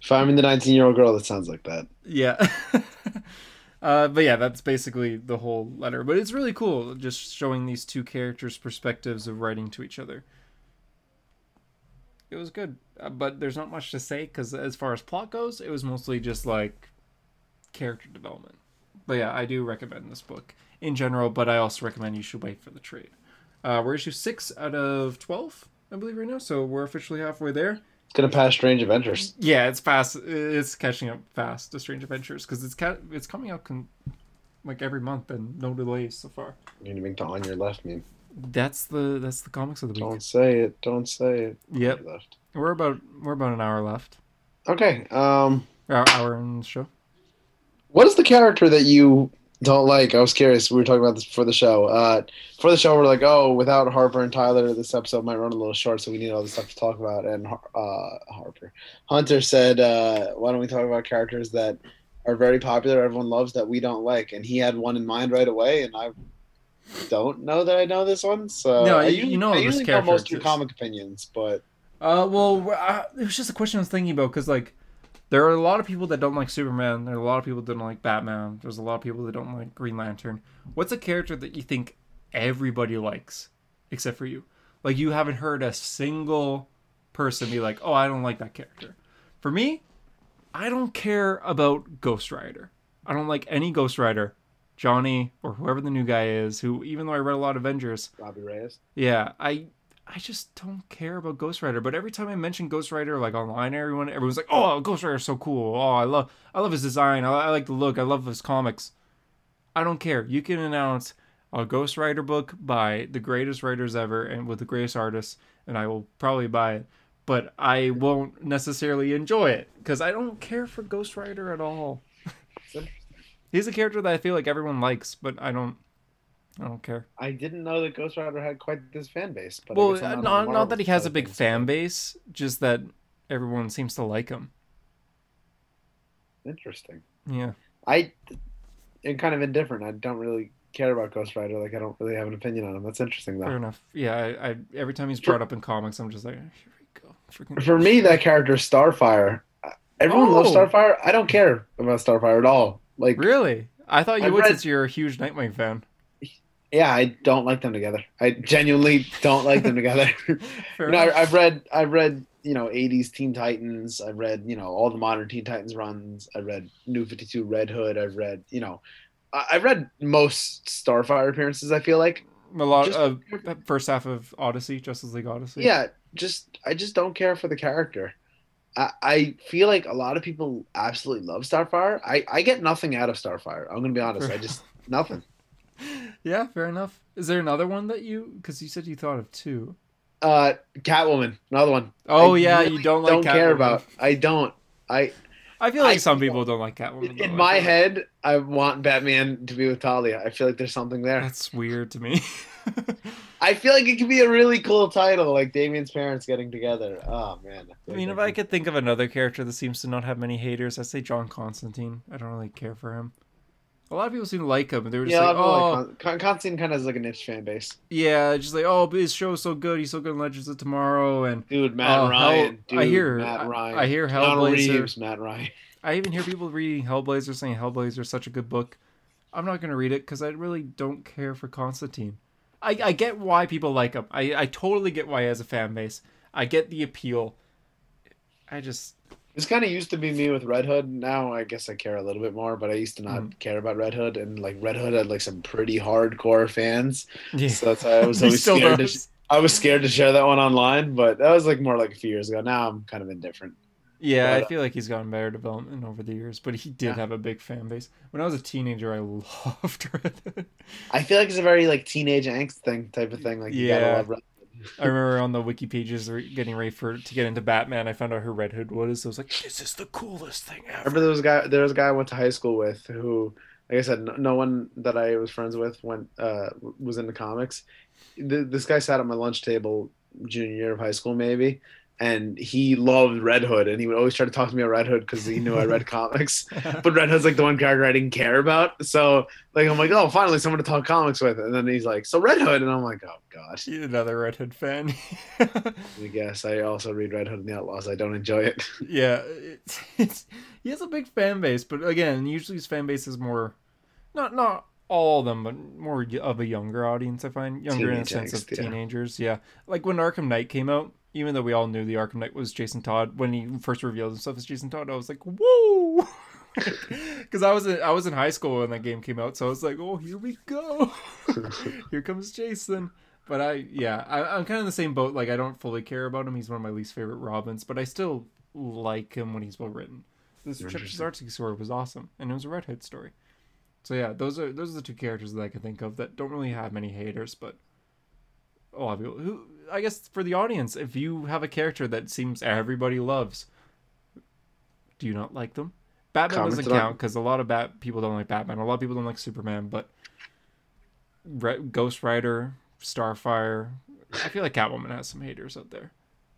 B: If I'm in the 19 year old girl, that sounds like that.
A: yeah. uh, but yeah, that's basically the whole letter. But it's really cool, just showing these two characters' perspectives of writing to each other. It was good, uh, but there's not much to say because as far as plot goes, it was mostly just like character development. But yeah, I do recommend this book in general, but I also recommend you should wait for the trade. Uh, we're issue six out of twelve, I believe, right now, so we're officially halfway there.
B: It's gonna pass Strange Adventures.
A: Yeah, it's fast. It's catching up fast to Strange Adventures because it's ca- it's coming out con- like every month and no delays so far.
B: You're gonna be on your left, man.
A: That's the that's the comics of the week.
B: Don't say it. Don't say it.
A: Yep,
B: Left.
A: we're about we're about an hour left.
B: Okay. Um,
A: Our hour in the show.
B: What is the character that you don't like? I was curious. We were talking about this before the show. Uh, for the show, we're like, oh, without Harper and Tyler, this episode might run a little short, so we need all this stuff to talk about. And uh, Harper, Hunter said, uh, why don't we talk about characters that are very popular, everyone loves that we don't like? And he had one in mind right away, and I don't know that I know this one. So
A: No,
B: I
A: you-
B: usually,
A: you know
B: I usually know most of your comic opinions, but
A: Uh, well, uh, it was just a question I was thinking about because like there are a lot of people that don't like Superman. There are a lot of people that don't like Batman. There's a lot of people that don't like Green Lantern. What's a character that you think everybody likes except for you? Like you haven't heard a single person be like, "Oh, I don't like that character." For me, I don't care about Ghost Rider. I don't like any Ghost Rider. Johnny or whoever the new guy is, who even though I read a lot of Avengers,
B: Robbie Reyes.
A: yeah, I I just don't care about Ghost Rider. But every time I mention Ghost Rider, like online, everyone everyone's like, "Oh, Ghost Rider's so cool! Oh, I love I love his design. I, I like the look. I love his comics." I don't care. You can announce a Ghost Rider book by the greatest writers ever and with the greatest artists, and I will probably buy it. But I won't necessarily enjoy it because I don't care for Ghost Rider at all. He's a character that I feel like everyone likes, but I don't. I don't care.
B: I didn't know that Ghost Rider had quite this fan base. But
A: Well,
B: guess I'm on
A: not, not that he has a big fan base, just that everyone seems to like him.
B: Interesting.
A: Yeah.
B: I am kind of indifferent. I don't really care about Ghost Rider. Like I don't really have an opinion on him. That's interesting though.
A: Fair enough. Yeah, I, I every time he's brought up in comics, I'm just like, oh, here we go. Freaking
B: For me, that character is Starfire. Everyone loves
A: Oh.
B: Starfire. I don't care about Starfire at all. Like,
A: really, I thought you
B: I've
A: would
B: read-
A: since you're a huge Nightwing fan.
B: Yeah, I don't like them together. I genuinely don't like them together. You know. I, I've read, I've read, you know, '80s Teen Titans. I've read, you know, all the modern Teen Titans runs. I read New Fifty Two, Red Hood. I've read, you know, I- I've read most Starfire appearances. I feel like,
A: a lot
B: just-
A: of first half of Odyssey, Justice League Odyssey.
B: yeah, just I just don't care for the character. I, I feel like a lot of people absolutely love Starfire. I, I get nothing out of Starfire. I'm gonna be honest. I just nothing.
A: Yeah, fair enough. Is there another one that you? Because you said you thought of two.
B: Uh, Catwoman, another one.
A: Oh
B: I
A: yeah,
B: really
A: you don't like.
B: don't care about. I don't. I
A: I feel like
B: I-
A: some people don't like Catwoman. though.
B: in
A: I
B: my
A: like-
B: head, I want Batman to be with Talia. I feel like there's something there.
A: that's weird to me.
B: I feel like it could be a really cool title, like Damian's parents getting together. Oh man.
A: I mean, if I could think of another character that seems to not have many haters, I'd say John Constantine. I don't really care for him. A lot of people seem to like him, and they were just
B: yeah,
A: like, "Oh,
B: like Con- Con- Constantine kind of has like a niche fan base.
A: yeah," just like, "Oh, but his show's so good. He's so good in Legends of Tomorrow." And
B: Dude, Matt
A: Oh,
B: Ryan.
A: Hell-
B: Dude,
A: I hear-
B: Matt
A: I-
B: Ryan.
A: I hear
B: Keanu
A: Hellblazer.
B: Reeves, Matt Ryan.
A: I even hear people reading Hellblazer saying Hellblazer is such a good book. I'm not gonna read it because I really don't care for Constantine. I, I get why people like him. I, I totally get why he has a fan base. I get the appeal. I just
B: This kind of used to be me with Red Hood. Now I guess I care a little bit more, but I used to not
A: Mm.
B: care about Red Hood, and like Red Hood had like some pretty hardcore fans.
A: yeah.
B: So that's why I was always scared. To. I was scared to share that one online, but that was like more like a few years ago. Now I'm kind of indifferent.
A: Yeah, I feel like he's gotten better development over the years, but he did
B: Yeah.
A: have a big fan base. When I was a teenager, I loved Red Hood.
B: I feel like it's a very like teenage angst thing type of thing. Like you
A: Yeah.
B: gotta love Red
A: I remember on the wiki pages getting ready for to get into Batman. I found out who Red Hood was. I was like, "This is the coolest thing ever.
B: I
A: ever."
B: remember there was a guy there was a guy I went to high school with who like I said no, no one that I was friends with went uh was into comics. Th- This guy sat at my lunch table junior year of high school maybe and he loved Red Hood and he would always try to talk to me about Red Hood because he knew I read comics. But Red Hood's like the one character I didn't care about. So like I'm like, oh finally someone to talk comics with. And then he's like, So Red Hood and I'm like, Oh god.
A: Another Red Hood fan.
B: I guess I also read Red Hood and the Outlaws. I don't enjoy it.
A: yeah, it's, it's he has a big fan base, but again, usually his fan base is more, not not all of them, but more of a younger audience. I find younger in the
B: Teenage
A: sense of
B: angst, yeah.
A: teenagers. Yeah, like when Arkham Knight came out. Even though we all knew the Arkham Knight was Jason Todd, when he first revealed himself as Jason Todd, I was like, "Whoa!" Because I was in, I was in high school when that game came out, so I was like, "Oh, here we go, here comes Jason." But I, yeah, I, I'm kind of in the same boat. Like, I don't fully care about him. He's one of my least favorite Robins, but I still like him when he's well written. This
B: Interesting.
A: Story was awesome, and it was a Red Hood story. So yeah, those are those are the two characters that I can think of that don't really have many haters, but a lot of people who I guess for the audience, if you have a character that seems everybody loves, do you not like them? Batman doesn't count because a lot of bat people don't like Batman. A lot of people don't like Superman, but Re- Ghost Rider, Starfire. I feel like Catwoman has some haters out there,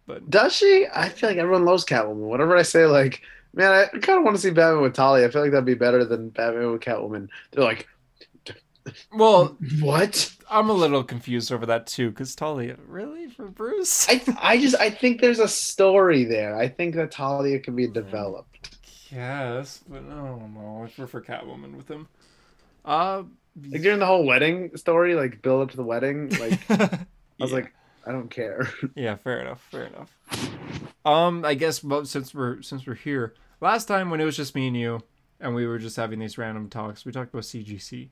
A: but
B: Does she? I feel like everyone loves Catwoman. Whatever I say, like, man, I kind of want to see Batman with Talia. I feel like that'd be better than Batman with Catwoman. They're like,
A: well,
B: what?
A: I'm a little confused over that too. Because Talia, really for Bruce?
B: I, I just, I think there's a story there. I think that Talia can be developed.
A: Yes, but I don't know. I prefer Catwoman with him. Uh,
B: Like during the whole wedding story, like build up to the wedding, like I was
A: yeah.
B: like, I don't care.
A: Yeah, fair enough. Fair enough. Um, I guess well, since we're since we're here, last time when it was just me and you, and we were just having these random talks, we talked about CGC,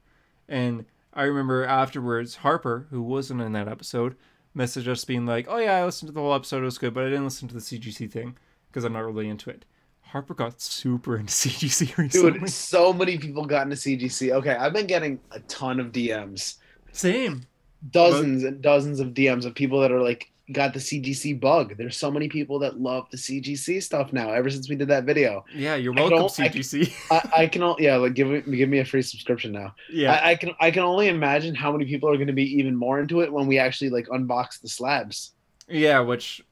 A: and I remember afterwards Harper, who wasn't in that episode, messaged us being like, "Oh yeah, I listened to the whole episode. It was good, but I didn't listen to the CGC thing because I'm not really into it." Harper got super into CGC recently.
B: Dude, so many people got into CGC. Okay, I've been getting a ton of DMs,
A: Same.
B: dozens and dozens of DMs of people that are like got the CGC bug. There's so many people that love the CGC stuff now. Ever since we did that video,
A: Yeah, you're welcome,
B: don't-
A: CGC.
B: I, I can al- yeah like give me give me a free subscription now.
A: yeah.
B: I, I can I can only imagine how many people are going to be even more into it when we actually like unbox the slabs.
A: Yeah, which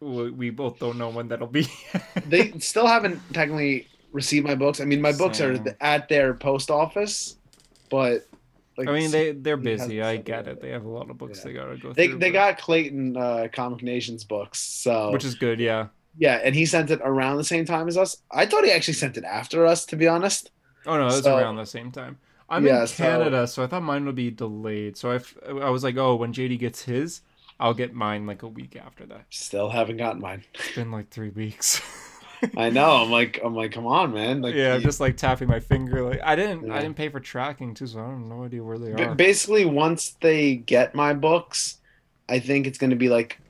A: we both don't know when that'll be.
B: They still haven't technically received my books. I mean, my books are
A: Same.
B: th- at their post office, but like
A: I mean, they they're busy. I get it. They have a lot of books
B: Yeah.
A: they gotta go
B: they
A: through.
B: they
A: but-
B: got Clayton uh, Comic Nations books, so
A: which is good. Yeah.
B: yeah, and he sent it around the same time as us. I thought he actually sent it after us, to be honest.
A: Oh no, it's
B: So-
A: around the same time. I'm
B: Yeah,
A: in
B: so-
A: Canada, so I thought mine would be delayed. So I, f- I was like, oh, when JD gets his, I'll get mine like a week after that.
B: Still haven't gotten mine.
A: It's been like three weeks.
B: I know. I'm like, I'm like, come on, man. Like,
A: yeah, I'm just like tapping my finger. Like I didn't, I didn't pay for tracking too, so I have no idea where they are.
B: basically once they get my books i think it's going to be like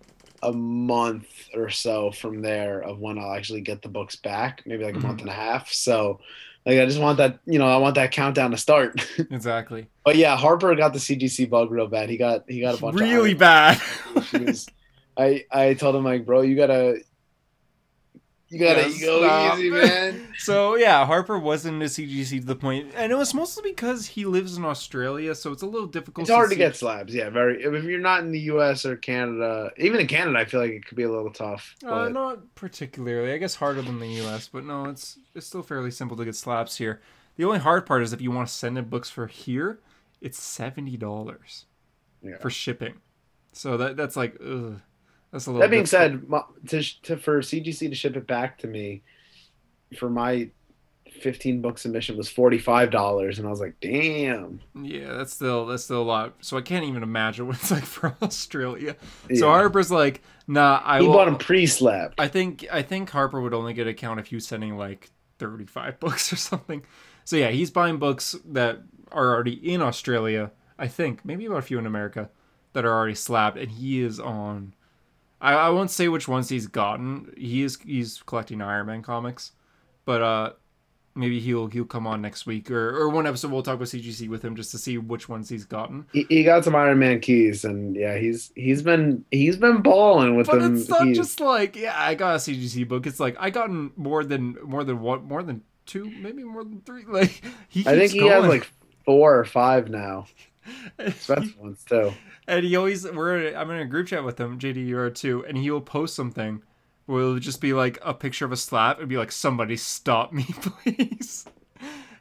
B: a month or so from there of when i'll actually get the books back maybe like a month
A: Mhm.
B: and a half so like i just want that you know i want that countdown to start
A: exactly.
B: but yeah harper got the cgc bug real bad he got he got a bunch
A: Really bad.
B: i i told him like bro you gotta you gotta
A: Yes,
B: go
A: stop.
B: easy man
A: So yeah, Harper was into CGC to the point. and it was mostly because he lives in Australia, so it's a little difficult.
B: it's hard to get slabs yeah very if you're not in the us or canada even in canada i feel like it could be a little tough
A: Uh, not particularly. I guess harder than the U.S., but no, it's it's still fairly simple to get slabs here. The only hard part is if you want to send in books for here, it's seventy dollars
B: Yeah.
A: for shipping. So that that's like, ugh, that's a little.
B: That being
A: difficult.
B: said, mo- to, to for CGC to ship it back to me for my 15 book submission was $45 and I was like, "Damn."
A: yeah, that's still that's still a lot. So I can't even imagine what it's like for Australia. So Harper's like, nah, I
B: he
A: will.
B: bought him pre-slabbed.
A: I think I think Harper would only get a count if you sending like 35 books or something. So yeah, he's buying books that are already in Australia. I think maybe about a few in America that are already slabbed and he is on. I, I won't say which ones he's gotten. He is he's collecting Iron Man comics, but uh, maybe he'll he'll come on next week or or one episode we'll talk about CGC with him just to see which ones he's gotten.
B: He, he got some Iron Man keys and yeah, he's he's been he's been balling with
A: But
B: them
A: it's not
B: keys.
A: just like yeah, I got a CGC book. It's like I gotten more than more than one, more than two, maybe more than three. Like he,
B: I think he has like four or five now. Expensive ones too.
A: and he always we're I'm in a group chat with him, JD you are too, and he will post something where it'll just be like a picture of a slab and be like, "Somebody stop me, please."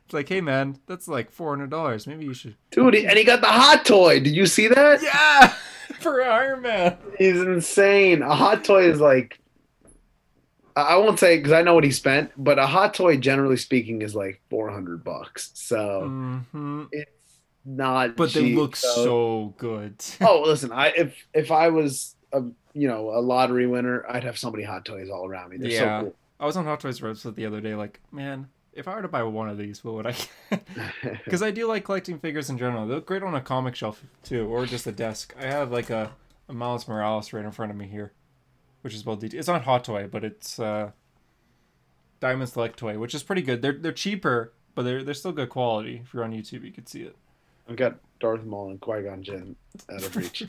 A: It's like, hey man, that's like four hundred dollars. Maybe you should.
B: Dude, and he got the hot toy. Did you see that?
A: Yeah, for Iron Man.
B: He's insane. A hot toy is like I won't say because I know what he spent, but a hot toy, generally speaking, is like four hundred bucks. So
A: hmm
B: it's not.
A: But they look so good.
B: Oh, listen, I if if I was a you know a lottery winner, I'd have so many hot toys all around me. They're
A: Yeah.
B: so
A: I was on Hot Toys website the other day, like, man, if I were to buy one of these, what would I. Because I do like collecting figures in general. They look great on a comic shelf too, or just a desk. I have like a, a Miles Morales right in front of me here, which is well detailed. It's not Hot Toy, but it's uh, Diamond Select Toy, which is pretty good. They're they're cheaper, but they're they're still good quality. If you're on YouTube, you could see it.
B: I've got Darth Maul and Qui Gon Jinn out of reach.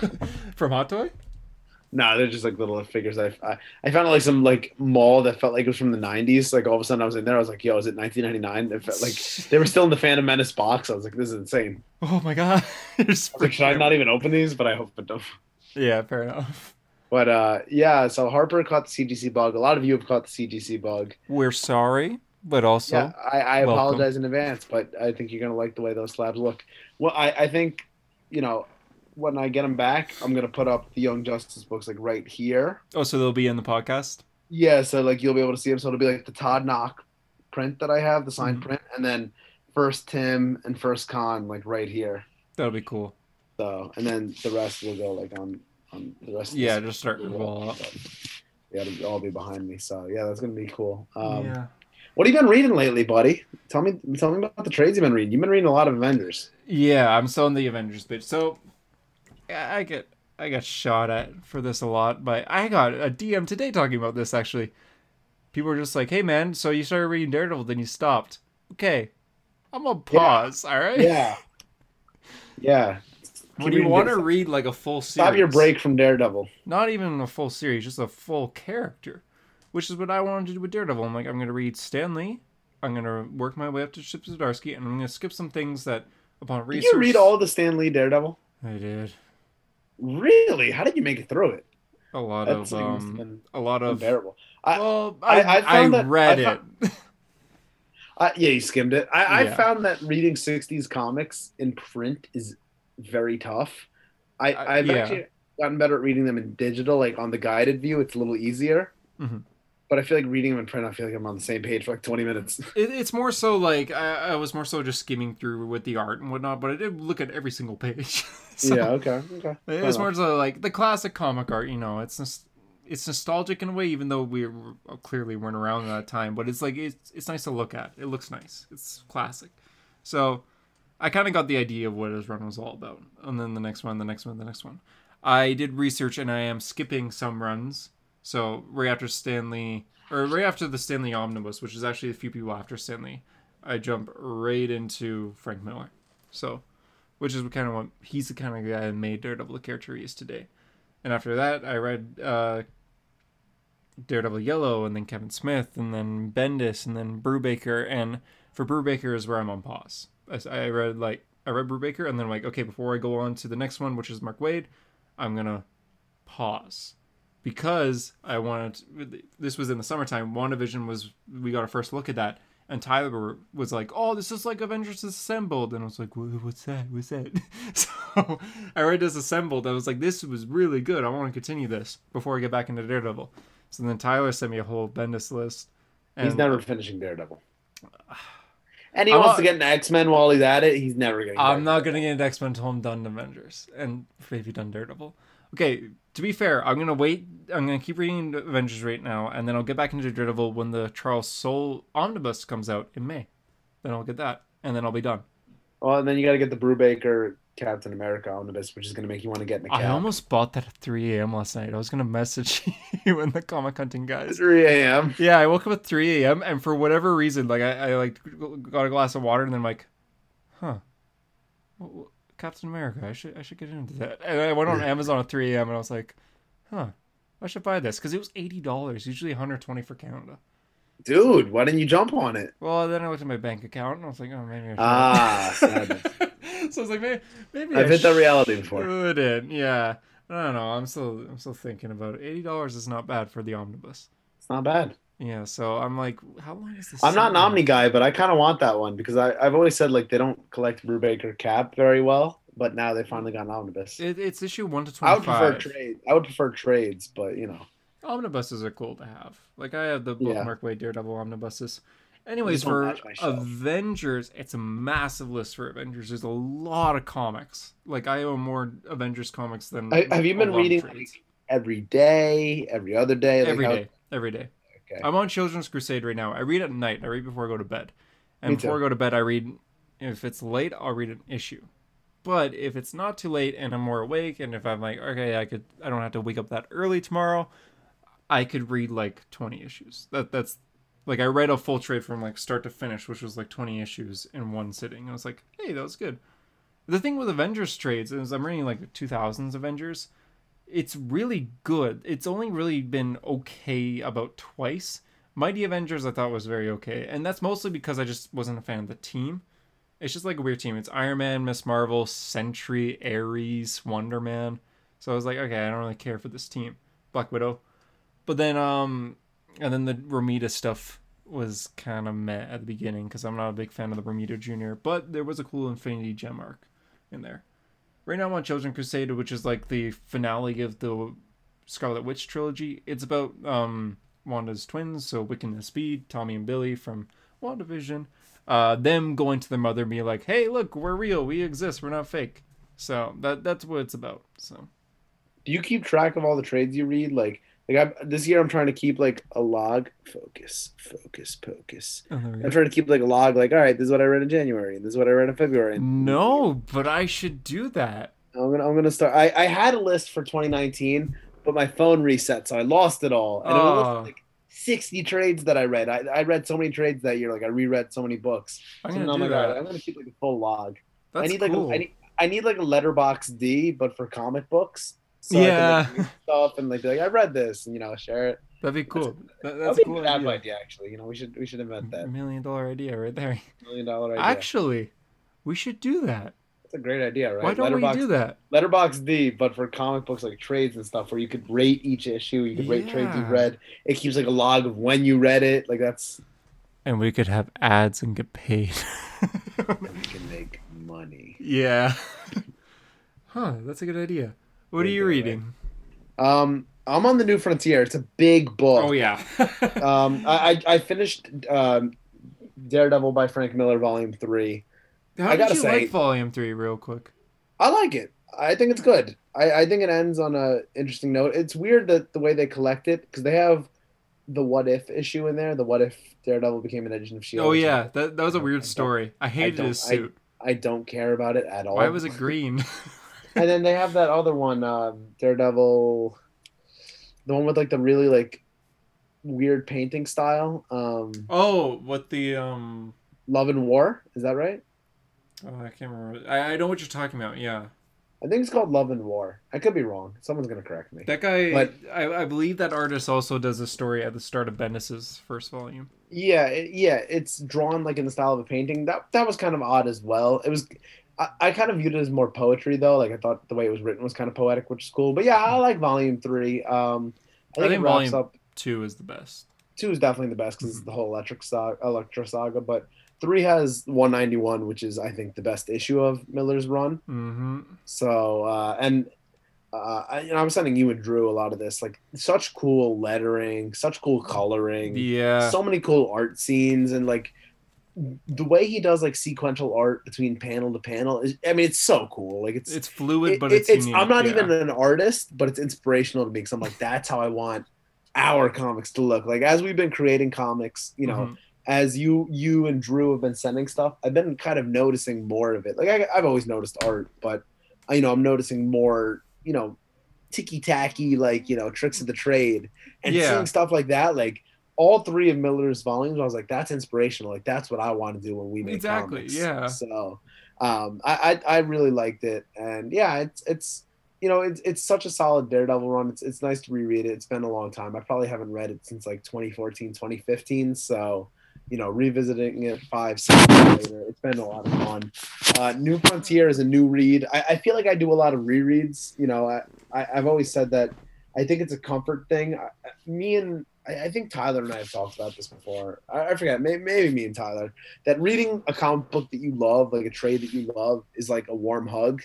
A: From Hot Toy?
B: no, they're just like little figures. I, I I found like some like mall that felt like it was from the '90s. Like all of a sudden I was in there, I was like, "Yo, is it 1999?" It felt like they were still in the Phantom Menace box. I was like, "This is insane."
A: Oh my god!
B: I like, should I not even open these? But I hope it don't.
A: Yeah, fair enough.
B: But uh, yeah, so Harper caught the CGC bug. A lot of you have caught the CGC bug.
A: We're sorry, but also
B: yeah, I, I apologize in advance, but I think you're gonna like the way those slabs look. Well, I, I think, you know, when I get them back, I'm gonna put up the Young Justice books like right here.
A: oh, so they'll be in the podcast.
B: Yeah, so like you'll be able to see them. So it'll be like the Todd Nauck print that I have, the signed
A: Mhm.
B: print, and then first Tim and first Con like right here.
A: That'll be cool.
B: So and then the rest will go like on on the rest. Of
A: Yeah,
B: this
A: just start to roll up.
B: Yeah, it'll all be behind me. So yeah, that's gonna be cool. Um,
A: yeah.
B: What have you been reading lately, buddy? Tell me, tell me about the trades you've been reading. You've been reading a lot of Avengers.
A: Yeah, I'm still in the Avengers bitch. So I I get I got shot at for this a lot, but I got a DM today talking about this actually. People were just like, "Hey man, so you started reading Daredevil, then you stopped." Okay, I'm gonna pause. All right.
B: Yeah, yeah.
A: When you want to read like a full series,
B: Stop your break from Daredevil.
A: not even a full series, just a full character, which is what I wanted to do with Daredevil. I'm like, I'm gonna read Stan Lee. I'm gonna work my way up to Chip Zdarsky, and I'm gonna skip some things that upon
B: Did
A: research.
B: you read all the Stan Lee Daredevil?
A: I did
B: Really? How did you make it through it?
A: a lot
B: That
A: of um, a lot of
B: unbearable. I,
A: well,
B: I-
A: I,
B: I
A: I read it.
B: I, yeah, you skimmed it. I, I found that reading '60s comics in print is very tough. I,
A: Uh,
B: I've
A: yeah.
B: actually gotten better at reading them in digital, like on the guided view. It's a little easier.
A: Mhm.
B: But I feel like reading them in print, I feel like I'm on the same page for like 20 minutes.
A: It, it's more so like I, I was more so just skimming through with the art and whatnot, but I did look at every single page. So,
B: yeah. Okay. Okay.
A: It was more so like the classic comic art, you know. It's it's nostalgic in a way, even though we clearly weren't around at that time. But it's like it's it's nice to look at. It looks nice. It's classic. So I kind of got the idea of what his run was all about. And then the next one, the next one, the next one. I did research, and I am skipping some runs. So right after Stan Lee, or right after the Stan Lee Omnibus, which is actually a few people after Stan Lee, I jump right into Frank Miller. So which is what kind of what he's the kind of guy that made Daredevil the character he is today. And after that, I read uh, Daredevil Yellow, and then Kevin Smith, and then Bendis, and then Brubaker. And for Brubaker is where I'm on pause. I, I read like I read Brubaker, and then I'm like, okay, before I go on to the next one, which is Mark Waid, I'm gonna pause because I wanted. This was in the summertime. WandaVision was we got a first look at that, and Tyler was like, "Oh, this is like Avengers Assembled," and I was like, "What's that? What's that?" so I read Disassembled. I was like, "This was really good. I want to continue this before I get back into Daredevil." So then Tyler sent me a whole Bendis list. And, He's
B: never finishing Daredevil. And he
A: I'm
B: wants
A: not-
B: to get an X Men while he's at it. He's never getting.
A: I'm not gonna get an X Men until I'm done Avengers and maybe done Daredevil. Okay, to be fair, I'm gonna wait. I'm gonna keep reading Avengers right now, and then I'll get back into Daredevil when the Charles Soule omnibus comes out in May. Then I'll get that, and then I'll be done.
B: Well, and then you got to get the Brubaker Captain America omnibus, which is going to make you want to get in the
A: I almost bought that at 3 a.m. last night. I was gonna message you and the comic hunting guys.
B: 3 a.m.
A: Yeah, I woke up at 3 a.m. and for whatever reason, like I, I like got a glass of water and then I'm like, huh, Captain America. I should I should get into that. And I went on Amazon at 3 a.m. and I was like, huh, I should buy this because it was eighty dollars, usually 120 for Canada.
B: Dude, why didn't you jump on it?
A: Well, then I looked at my bank account and I was like, oh, maybe I should.
B: Ah, sadness.
A: so I was like, maybe, maybe
B: I've
A: I
B: hit that reality before.
A: Couldn't. Yeah. I don't know. I'm still I'm still thinking about it. Eighty dollars is not bad for the omnibus.
B: It's not bad.
A: Yeah. So I'm like, how long is this?
B: I'm not an? Omni guy, but I kind of want that one because I, I've always said like they don't collect Brubaker Cap very well, but now they finally got an omnibus.
A: It, it's issue one to twenty.
B: I would prefer trade. I would prefer trades, but you know,
A: Omnibuses are cool to have. Like I have the both
B: Yeah.
A: Waid Daredevil omnibuses. Anyways, for
B: match my shelf.
A: Avengers, it's a massive list for Avengers. There's a lot of comics. Like I own more Avengers comics than.
B: I, have you been reading like, every day, every other day? Like
A: every day? Every day.
B: Okay.
A: I'm on Children's Crusade right now. I read at night. I read before I go to bed. And before. I go to bed, I read. If it's late, I'll read an issue. But if it's not too late and I'm more awake, and if I'm like, okay, I could, I don't have to wake up that early tomorrow, I could read like 20 issues. That that's like I read a full trade from like start to finish, which was like 20 issues in one sitting. I was like, hey, that was good. The thing with Avengers trades is I'm reading like 2000s Avengers. It's really good. It's only really been okay about twice. Mighty Avengers I thought was very okay, and that's mostly because I just wasn't a fan of the team. It's just like a weird team. It's Iron Man, Miss Marvel, Sentry, Ares, Wonder Man. So I was like, okay, I don't really care for this team. Black Widow. But then um and then the Romita stuff was kind of meh at the beginning because I'm not a big fan of the Romita Jr. But there was a cool Infinity Gem arc in there. Right now I'm on Children Crusade, which is like the finale of the Scarlet Witch trilogy. It's about um Wanda's twins, so Wiccan and Speed, Tommy and Billy from WandaVision. Uh, them going to their mother and be like, "Hey, look, we're real. We exist. We're not fake." So that that's what it's about. So
B: Do you keep track of all the trades you read? Like, like I, this year, I'm trying to keep like a log. Focus, focus, focus.
A: Oh,
B: I'm trying to keep like a log. Like, all right, this is what I read in January, and this is what I read in February.
A: No, but I should do that.
B: I'm gonna I'm gonna start. I, I had a list for 2019, but my phone reset, so I lost it all. And it was
A: Oh.
B: like 60 trades that I read. I, I read so many trades that year. Like I reread so many books.
A: I'm
B: So
A: gonna
B: I'm
A: do
B: like, right,
A: that.
B: I'm gonna keep like a full log.
A: That's
B: I need like a, I need I need like a Letterboxd, but for comic books. So
A: Yeah.
B: I can, like, read stuff and like be like I read this and you know share it.
A: That'd be cool. That,
B: That'd
A: that's a cool
B: bad
A: idea.
B: idea. actually. You know we should we should invent that
A: Million dollar idea right there.
B: million dollar idea.
A: Actually, we should do that.
B: That's a great idea, right?
A: Why don't
B: letterbox
A: we do that?
B: Letterboxd, but for comic books like trades and stuff, where you could rate each issue, you could rate trades you read. It keeps like a log of when you read it. Like that's
A: And we could have ads and get paid.
B: and we can make money.
A: yeah. huh, that's a good idea. What are you
B: idea,
A: reading?
B: Um, I'm on the New Frontier. It's a big book.
A: Oh yeah.
B: Um, I I I finished um, Daredevil by Frank Miller, Volume Three.
A: How
B: I
A: did
B: gotta
A: you
B: say-
A: like Volume Three, real quick?
B: I like it. I think it's good. I, I think it ends on a interesting note. It's weird that the way they collect it because they have the what if issue in there. The what if Daredevil became an agent of Shield.
A: Oh yeah, that that was a weird
B: don't-
A: story. I hated
B: don't-
A: his
B: I-
A: suit.
B: I don't care about it at all.
A: Why was it green?
B: and then they have that other one, um, Daredevil, the one with like the really like weird painting style. Um,
A: oh, what the um?
B: Love and War, is that right?
A: Oh, I can't remember. I, I know what you're talking about. Yeah,
B: I think it's called Love and War. I could be wrong. Someone's gonna correct me.
A: that guy.
B: But-
A: I, I believe that artist also does a story at the start of Bendis's first volume.
B: Yeah, it, yeah, it's drawn like in the style of a painting. That that was kind of odd as well. It was. I, I kind of viewed it as more poetry though. Like I thought the way it was written was kind of poetic, which is cool. But yeah, I like Volume Three. Um, I
A: I
B: think,
A: think
B: it wraps
A: Volume-
B: up.
A: Two is the best.
B: two is definitely the best because it's the whole electric saga, Elektra saga. But three has 191, which is I think the best issue of Miller's run.
A: Mm-hmm.
B: So uh, and uh, I, you know, I was sending you and Drew a lot of this, like such cool lettering, such cool coloring,
A: Yeah.
B: so many cool art scenes, and like the way he does like sequential art between panel to panel is. I mean, it's so cool. Like it's
A: it's fluid,
B: it-
A: but
B: it-
A: it's
B: i'm not
A: yeah.
B: even an artist, but it's inspirational to me because I'm like, that's how I want our comics to look. Like as we've been creating comics, you know,
A: Mhm.
B: as you you and Drew have been sending stuff, I've been kind of noticing more of it. Like I, I've always noticed art, but I, you know, I'm noticing more, you know, ticky tacky, like you know, tricks of the trade, and
A: Yeah.
B: seeing stuff like that, like. All three of Miller's volumes, I was like, "That's inspirational. Like that's what I want to do when we make
A: Exactly,
B: comics."
A: yeah.
B: So, um, I, I I really liked it, and yeah, it's it's you know it's it's such a solid Daredevil run. It's it's nice to reread it. It's been a long time. I probably haven't read it since like 2014, 2015. So, you know, revisiting it five six years later, it's been a lot of fun. Uh, new Frontier is a new read. I, I feel like I do a lot of rereads. You know, I, I I've always said that I think it's a comfort thing. I- me and I, I think Tyler and I have talked about this before. I, I forget, maybe, maybe me and Tyler, that reading a comic book that you love, like a trade that you love, is like a warm hug.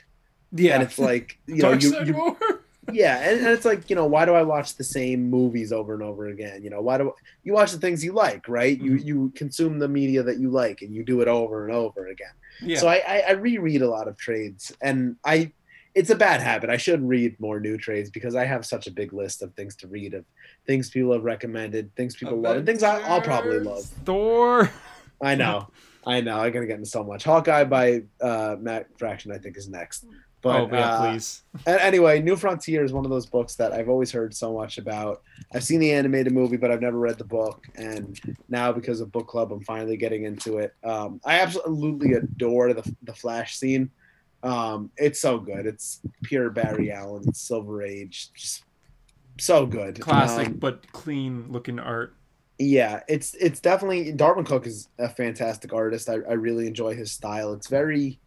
A: Yeah.
B: And it's like, you know, you, you yeah, and, and it's like, you know, why do I watch the same movies over and over again? You know, why do you watch the things you like, right? You
A: Mhm.
B: you consume the media that you like, and you do it over and over again.
A: Yeah.
B: So I, I, I reread a lot of trades, and I it's a bad habit. I should read more new trades because I have such a big list of things to read of things people have recommended, things people love, and things I, I'll probably love.
A: Thor.
B: I know, I know. I'm gonna get into so much. Hawkeye by uh, Matt Fraction, I think, is next. But
A: oh yeah,
B: uh,
A: please.
B: anyway, New Frontier is one of those books that I've always heard so much about. I've seen the animated movie, but I've never read the book. And now, because of book club, I'm finally getting into it. Um, I absolutely adore the the Flash scene. Um, it's so good. It's pure Barry Allen, Silver Age, just so good.
A: Classic
B: Um,
A: but clean looking art.
B: yeah, it's it's definitely Darwyn Cooke is a fantastic artist. I, I really enjoy his style. It's very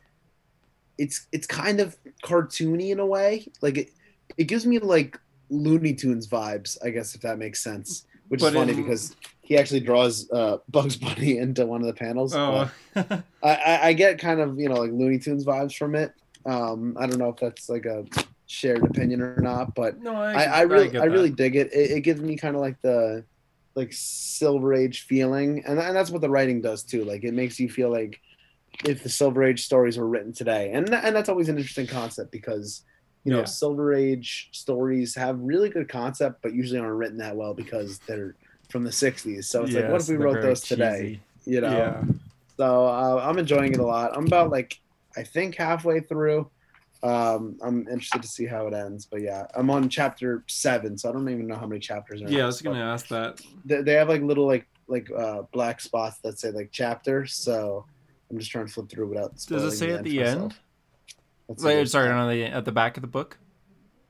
B: it's it's kind of cartoony in a way. Like it it gives me like Looney Tunes vibes, I guess if that makes sense. Which
A: But
B: is funny
A: in-
B: because he actually draws uh, Bugs Bunny into one of the panels.
A: Oh.
B: I, I, I get kind of you know like Looney Tunes vibes from it. Um, I don't know if that's like a shared opinion or not, but
A: no, I,
B: I, I really I, really dig it. it. It gives me kind of like the like Silver Age feeling, and and that's what the writing does too. Like it makes you feel like if the Silver Age stories were written today, and and that's always an interesting concept because You know,
A: Yeah.
B: Silver Age stories have really good concept, but usually aren't written that well because they're from the '60s. So it's like, what if we wrote those today? You know.
A: Yeah.
B: So uh, I'm enjoying it a lot. I'm about like I think halfway through. Um, I'm interested to see how it ends, but yeah, I'm on chapter seven, so I don't even know how many chapters are. in
A: Yeah, I was gonna ask that.
B: They, they have like little like like uh, black spots that say like chapter, So I'm just trying to flip through without.
A: Does it say at the
B: myself.
A: end?
B: See
A: Like, sorry, on the at the back of the book.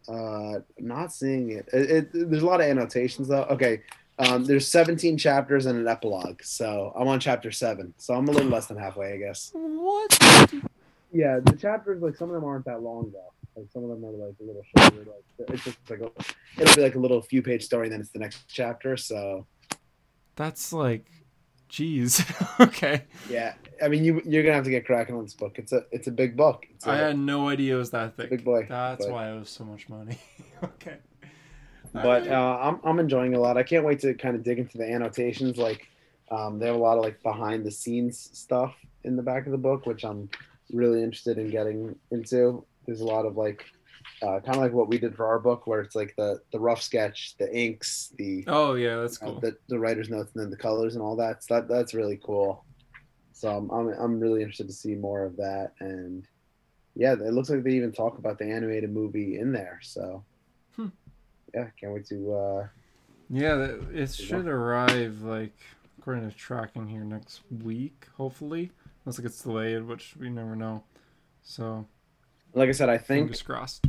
B: Uh, not seeing it. It, it. There's a lot of annotations though. Okay. Um, there's 17 chapters and an epilogue, so I'm on chapter seven. So I'm a little less than halfway, I guess.
A: What?
B: Yeah, the chapters like some of them aren't that long though. Like some of them are like a little shorter. Like it's just like a, it'll be like a little few page story, and then it's the next chapter. So
A: That's like, jeez. okay.
B: yeah, I mean you you're gonna have to get cracking on this book. It's a it's a big book. It's a,
A: I had no idea it was that thick.
B: big boy.
A: That's
B: but-
A: why it was so much money. okay.
B: But uh, I'm I'm enjoying a lot. I can't wait to kind of dig into the annotations. Like um, they have a lot of like behind the scenes stuff in the back of the book, which I'm really interested in getting into. There's a lot of like uh, kind of like what we did for our book, where it's like the the rough sketch, the inks, the
A: oh yeah, that's
B: uh,
A: cool.
B: the, the writer's notes, and then the colors and all that. So that that's really cool. So I'm, I'm I'm really interested to see more of that. And yeah, it looks like they even talk about the animated movie in there. So
A: Hmm.
B: Yeah, can't wait to. uh
A: Yeah, that- it should arrive like according to tracking here next week, hopefully. Unless it gets delayed, which we never know. So
B: Like I said, I think
A: fingers crossed.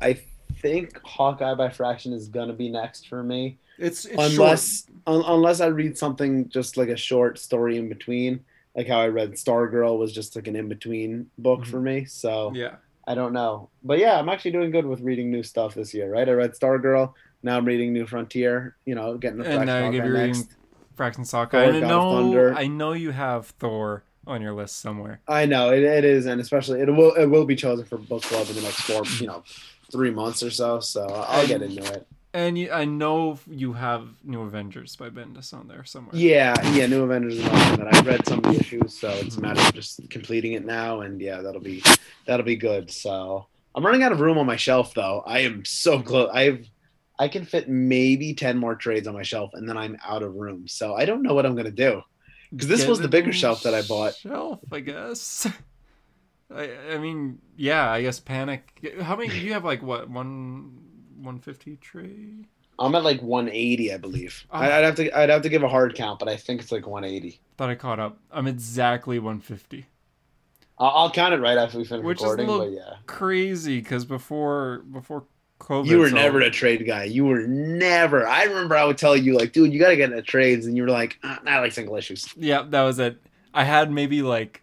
B: I think Hawkeye by Fraction is gonna be next for me,
A: It's, it's
B: unless un, unless I read something just like a short story in between, like how I read Stargirl was just like an in between book
A: Mhm.
B: for me. So
A: Yeah.
B: I don't know, but yeah, I'm actually doing good with reading new stuff this year. Right, I read Stargirl. Now I'm reading New Frontier. You know, getting the
A: And now you're reading
B: next.
A: Fraction Sock.
B: Thor,
A: I know. I know you have Thor on your list somewhere.
B: I know it, it is, and especially it will it will be chosen for book club in the next four, you know, three months or so. So I'll get into it.
A: And you, I know you have New Avengers by Bendis on there somewhere.
B: Yeah, yeah, New Avengers is awesome. And I read some of the issues, so it's a matter of just completing it now, and yeah, that'll be that'll be good. So I'm running out of room on my shelf, though. I am so close. I've I can fit maybe ten more trades on my shelf, and then I'm out of room. So I don't know what I'm gonna do because this
A: Get
B: was the bigger shelf that I bought.
A: Shelf, I guess. I, I mean, yeah, I guess Panic. How many? Do you have like what one, one fifty trade?
B: I'm at like 180, I believe.
A: Oh.
B: I I'd have to I'd have to give a hard count, but I think it's like 180.
A: Thought I caught up. I'm exactly one fifty.
B: I'll, I'll count it right after we finish
A: Which is a
B: recording.
A: little
B: But yeah,
A: Crazy, because before before COVID,
B: you were
A: so-
B: never a trade guy. You were never. I remember I would tell you like, dude, you got to get into trades, and you were like, ah, I like single issues.
A: Yeah, that was it. I had maybe like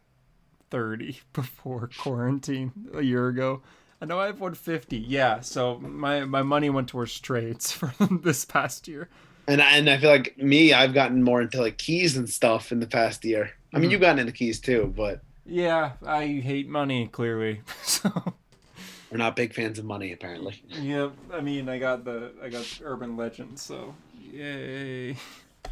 A: 30 before quarantine a year ago. I know I have 150. Yeah, so my my money went towards trades from this past year.
B: And I- and I feel like me, I've gotten more into like keys and stuff in the past year. I mean,
A: Mhm.
B: you've gotten into keys too, but
A: Yeah, I hate money clearly. So
B: we're not big fans of money apparently.
A: yeah, I mean, I got the I got Urban Legends, so yay.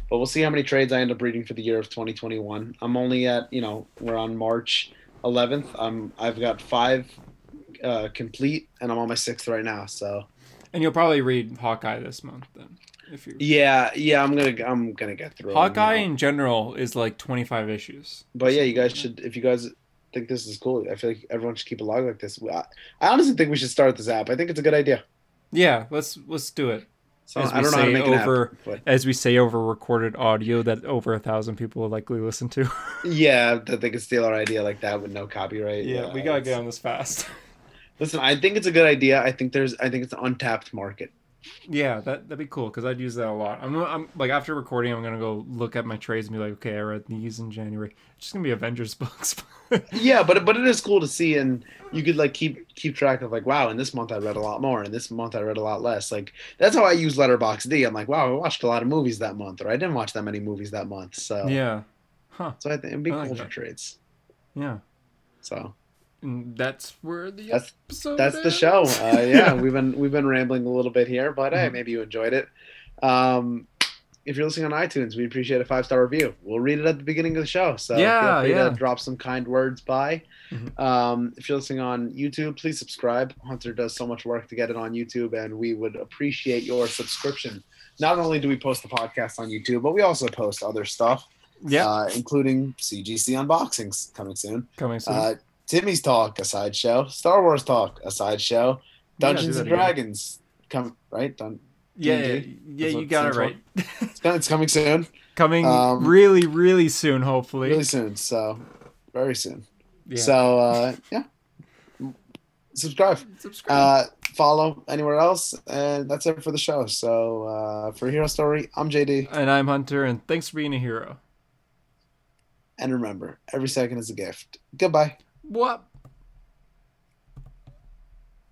B: But we'll see how many trades I end up reading for the year of 2021. I'm only at you know we're on March 11th. I'm I've got five uh, complete, and I'm on my sixth right now. So
A: And you'll probably read Hawkeye this month then, if you.
B: yeah, yeah, I'm gonna I'm gonna get through.
A: Hawkeye in general is like 25 issues.
B: But yeah, you guys should if you guys think this is cool. I feel like everyone should keep a log like this. I, I honestly think we should start this app. I think it's a good idea.
A: Yeah, let's let's do it.
B: So
A: As
B: I
A: we
B: don't know how to
A: say
B: make
A: over-
B: app, but
A: As we say over recorded audio that over a thousand people will likely listen to.
B: yeah, that they could steal our idea like that with no copyright.
A: yeah, we gotta
B: it's-
A: get on this fast.
B: Listen, I think it's a good idea. I think there's I think it's an untapped market.
A: yeah, that that'd be cool because I'd use that a lot. I'm, I'm like after recording, I'm gonna go look at my trades and be like, okay, I read these in January. It's just gonna be Avengers books.
B: Yeah, but but it is cool to see, and you could like keep keep track of like, wow, in this month I read a lot more, and this month I read a lot less. Like that's how I use Letterboxd. I'm like, wow, I watched a lot of movies that month, or I didn't watch that many movies that month. So
A: yeah, huh?
B: so I think it'd be
A: I like
B: cool for
A: that.
B: trades.
A: Yeah,
B: So
A: that's where the
B: That's-
A: episode.
B: that's the show. Uh, yeah, we've been we've been rambling a little bit here, but hey,
A: Mhm.
B: maybe you enjoyed it. Um, if you're listening on iTunes, we appreciate a five star review. We'll read it at the beginning of the show. So
A: Yeah,
B: feel free
A: yeah.
B: to drop some kind words by.
A: Mhm.
B: Um, if you're listening on YouTube, please subscribe. Hunter does so much work to get it on YouTube, and we would appreciate your subscription. Not only do we post the podcast on YouTube, but we also post other stuff,
A: Yeah,
B: uh, including CGC unboxings coming soon.
A: coming soon.
B: Uh, Timmy's Talk, a sideshow. Star Wars Talk, a sideshow. Dungeons
A: that
B: and. Dragons, come right. Dun-
A: yeah, yeah,
B: D&D?
A: yeah,
B: That's
A: you got it right.
B: it's coming- it's coming soon,
A: coming
B: Um,
A: really, really soon, hopefully.
B: really soon. So very soon.
A: yeah.
B: So uh, yeah, subscribe,
A: subscribe.
B: uh, follow anywhere else, and that's it for the show. So uh, for Hero Story, I'm JD,
A: and I'm Hunter, and thanks for being a hero.
B: and remember, every second is a gift. Goodbye.
A: What?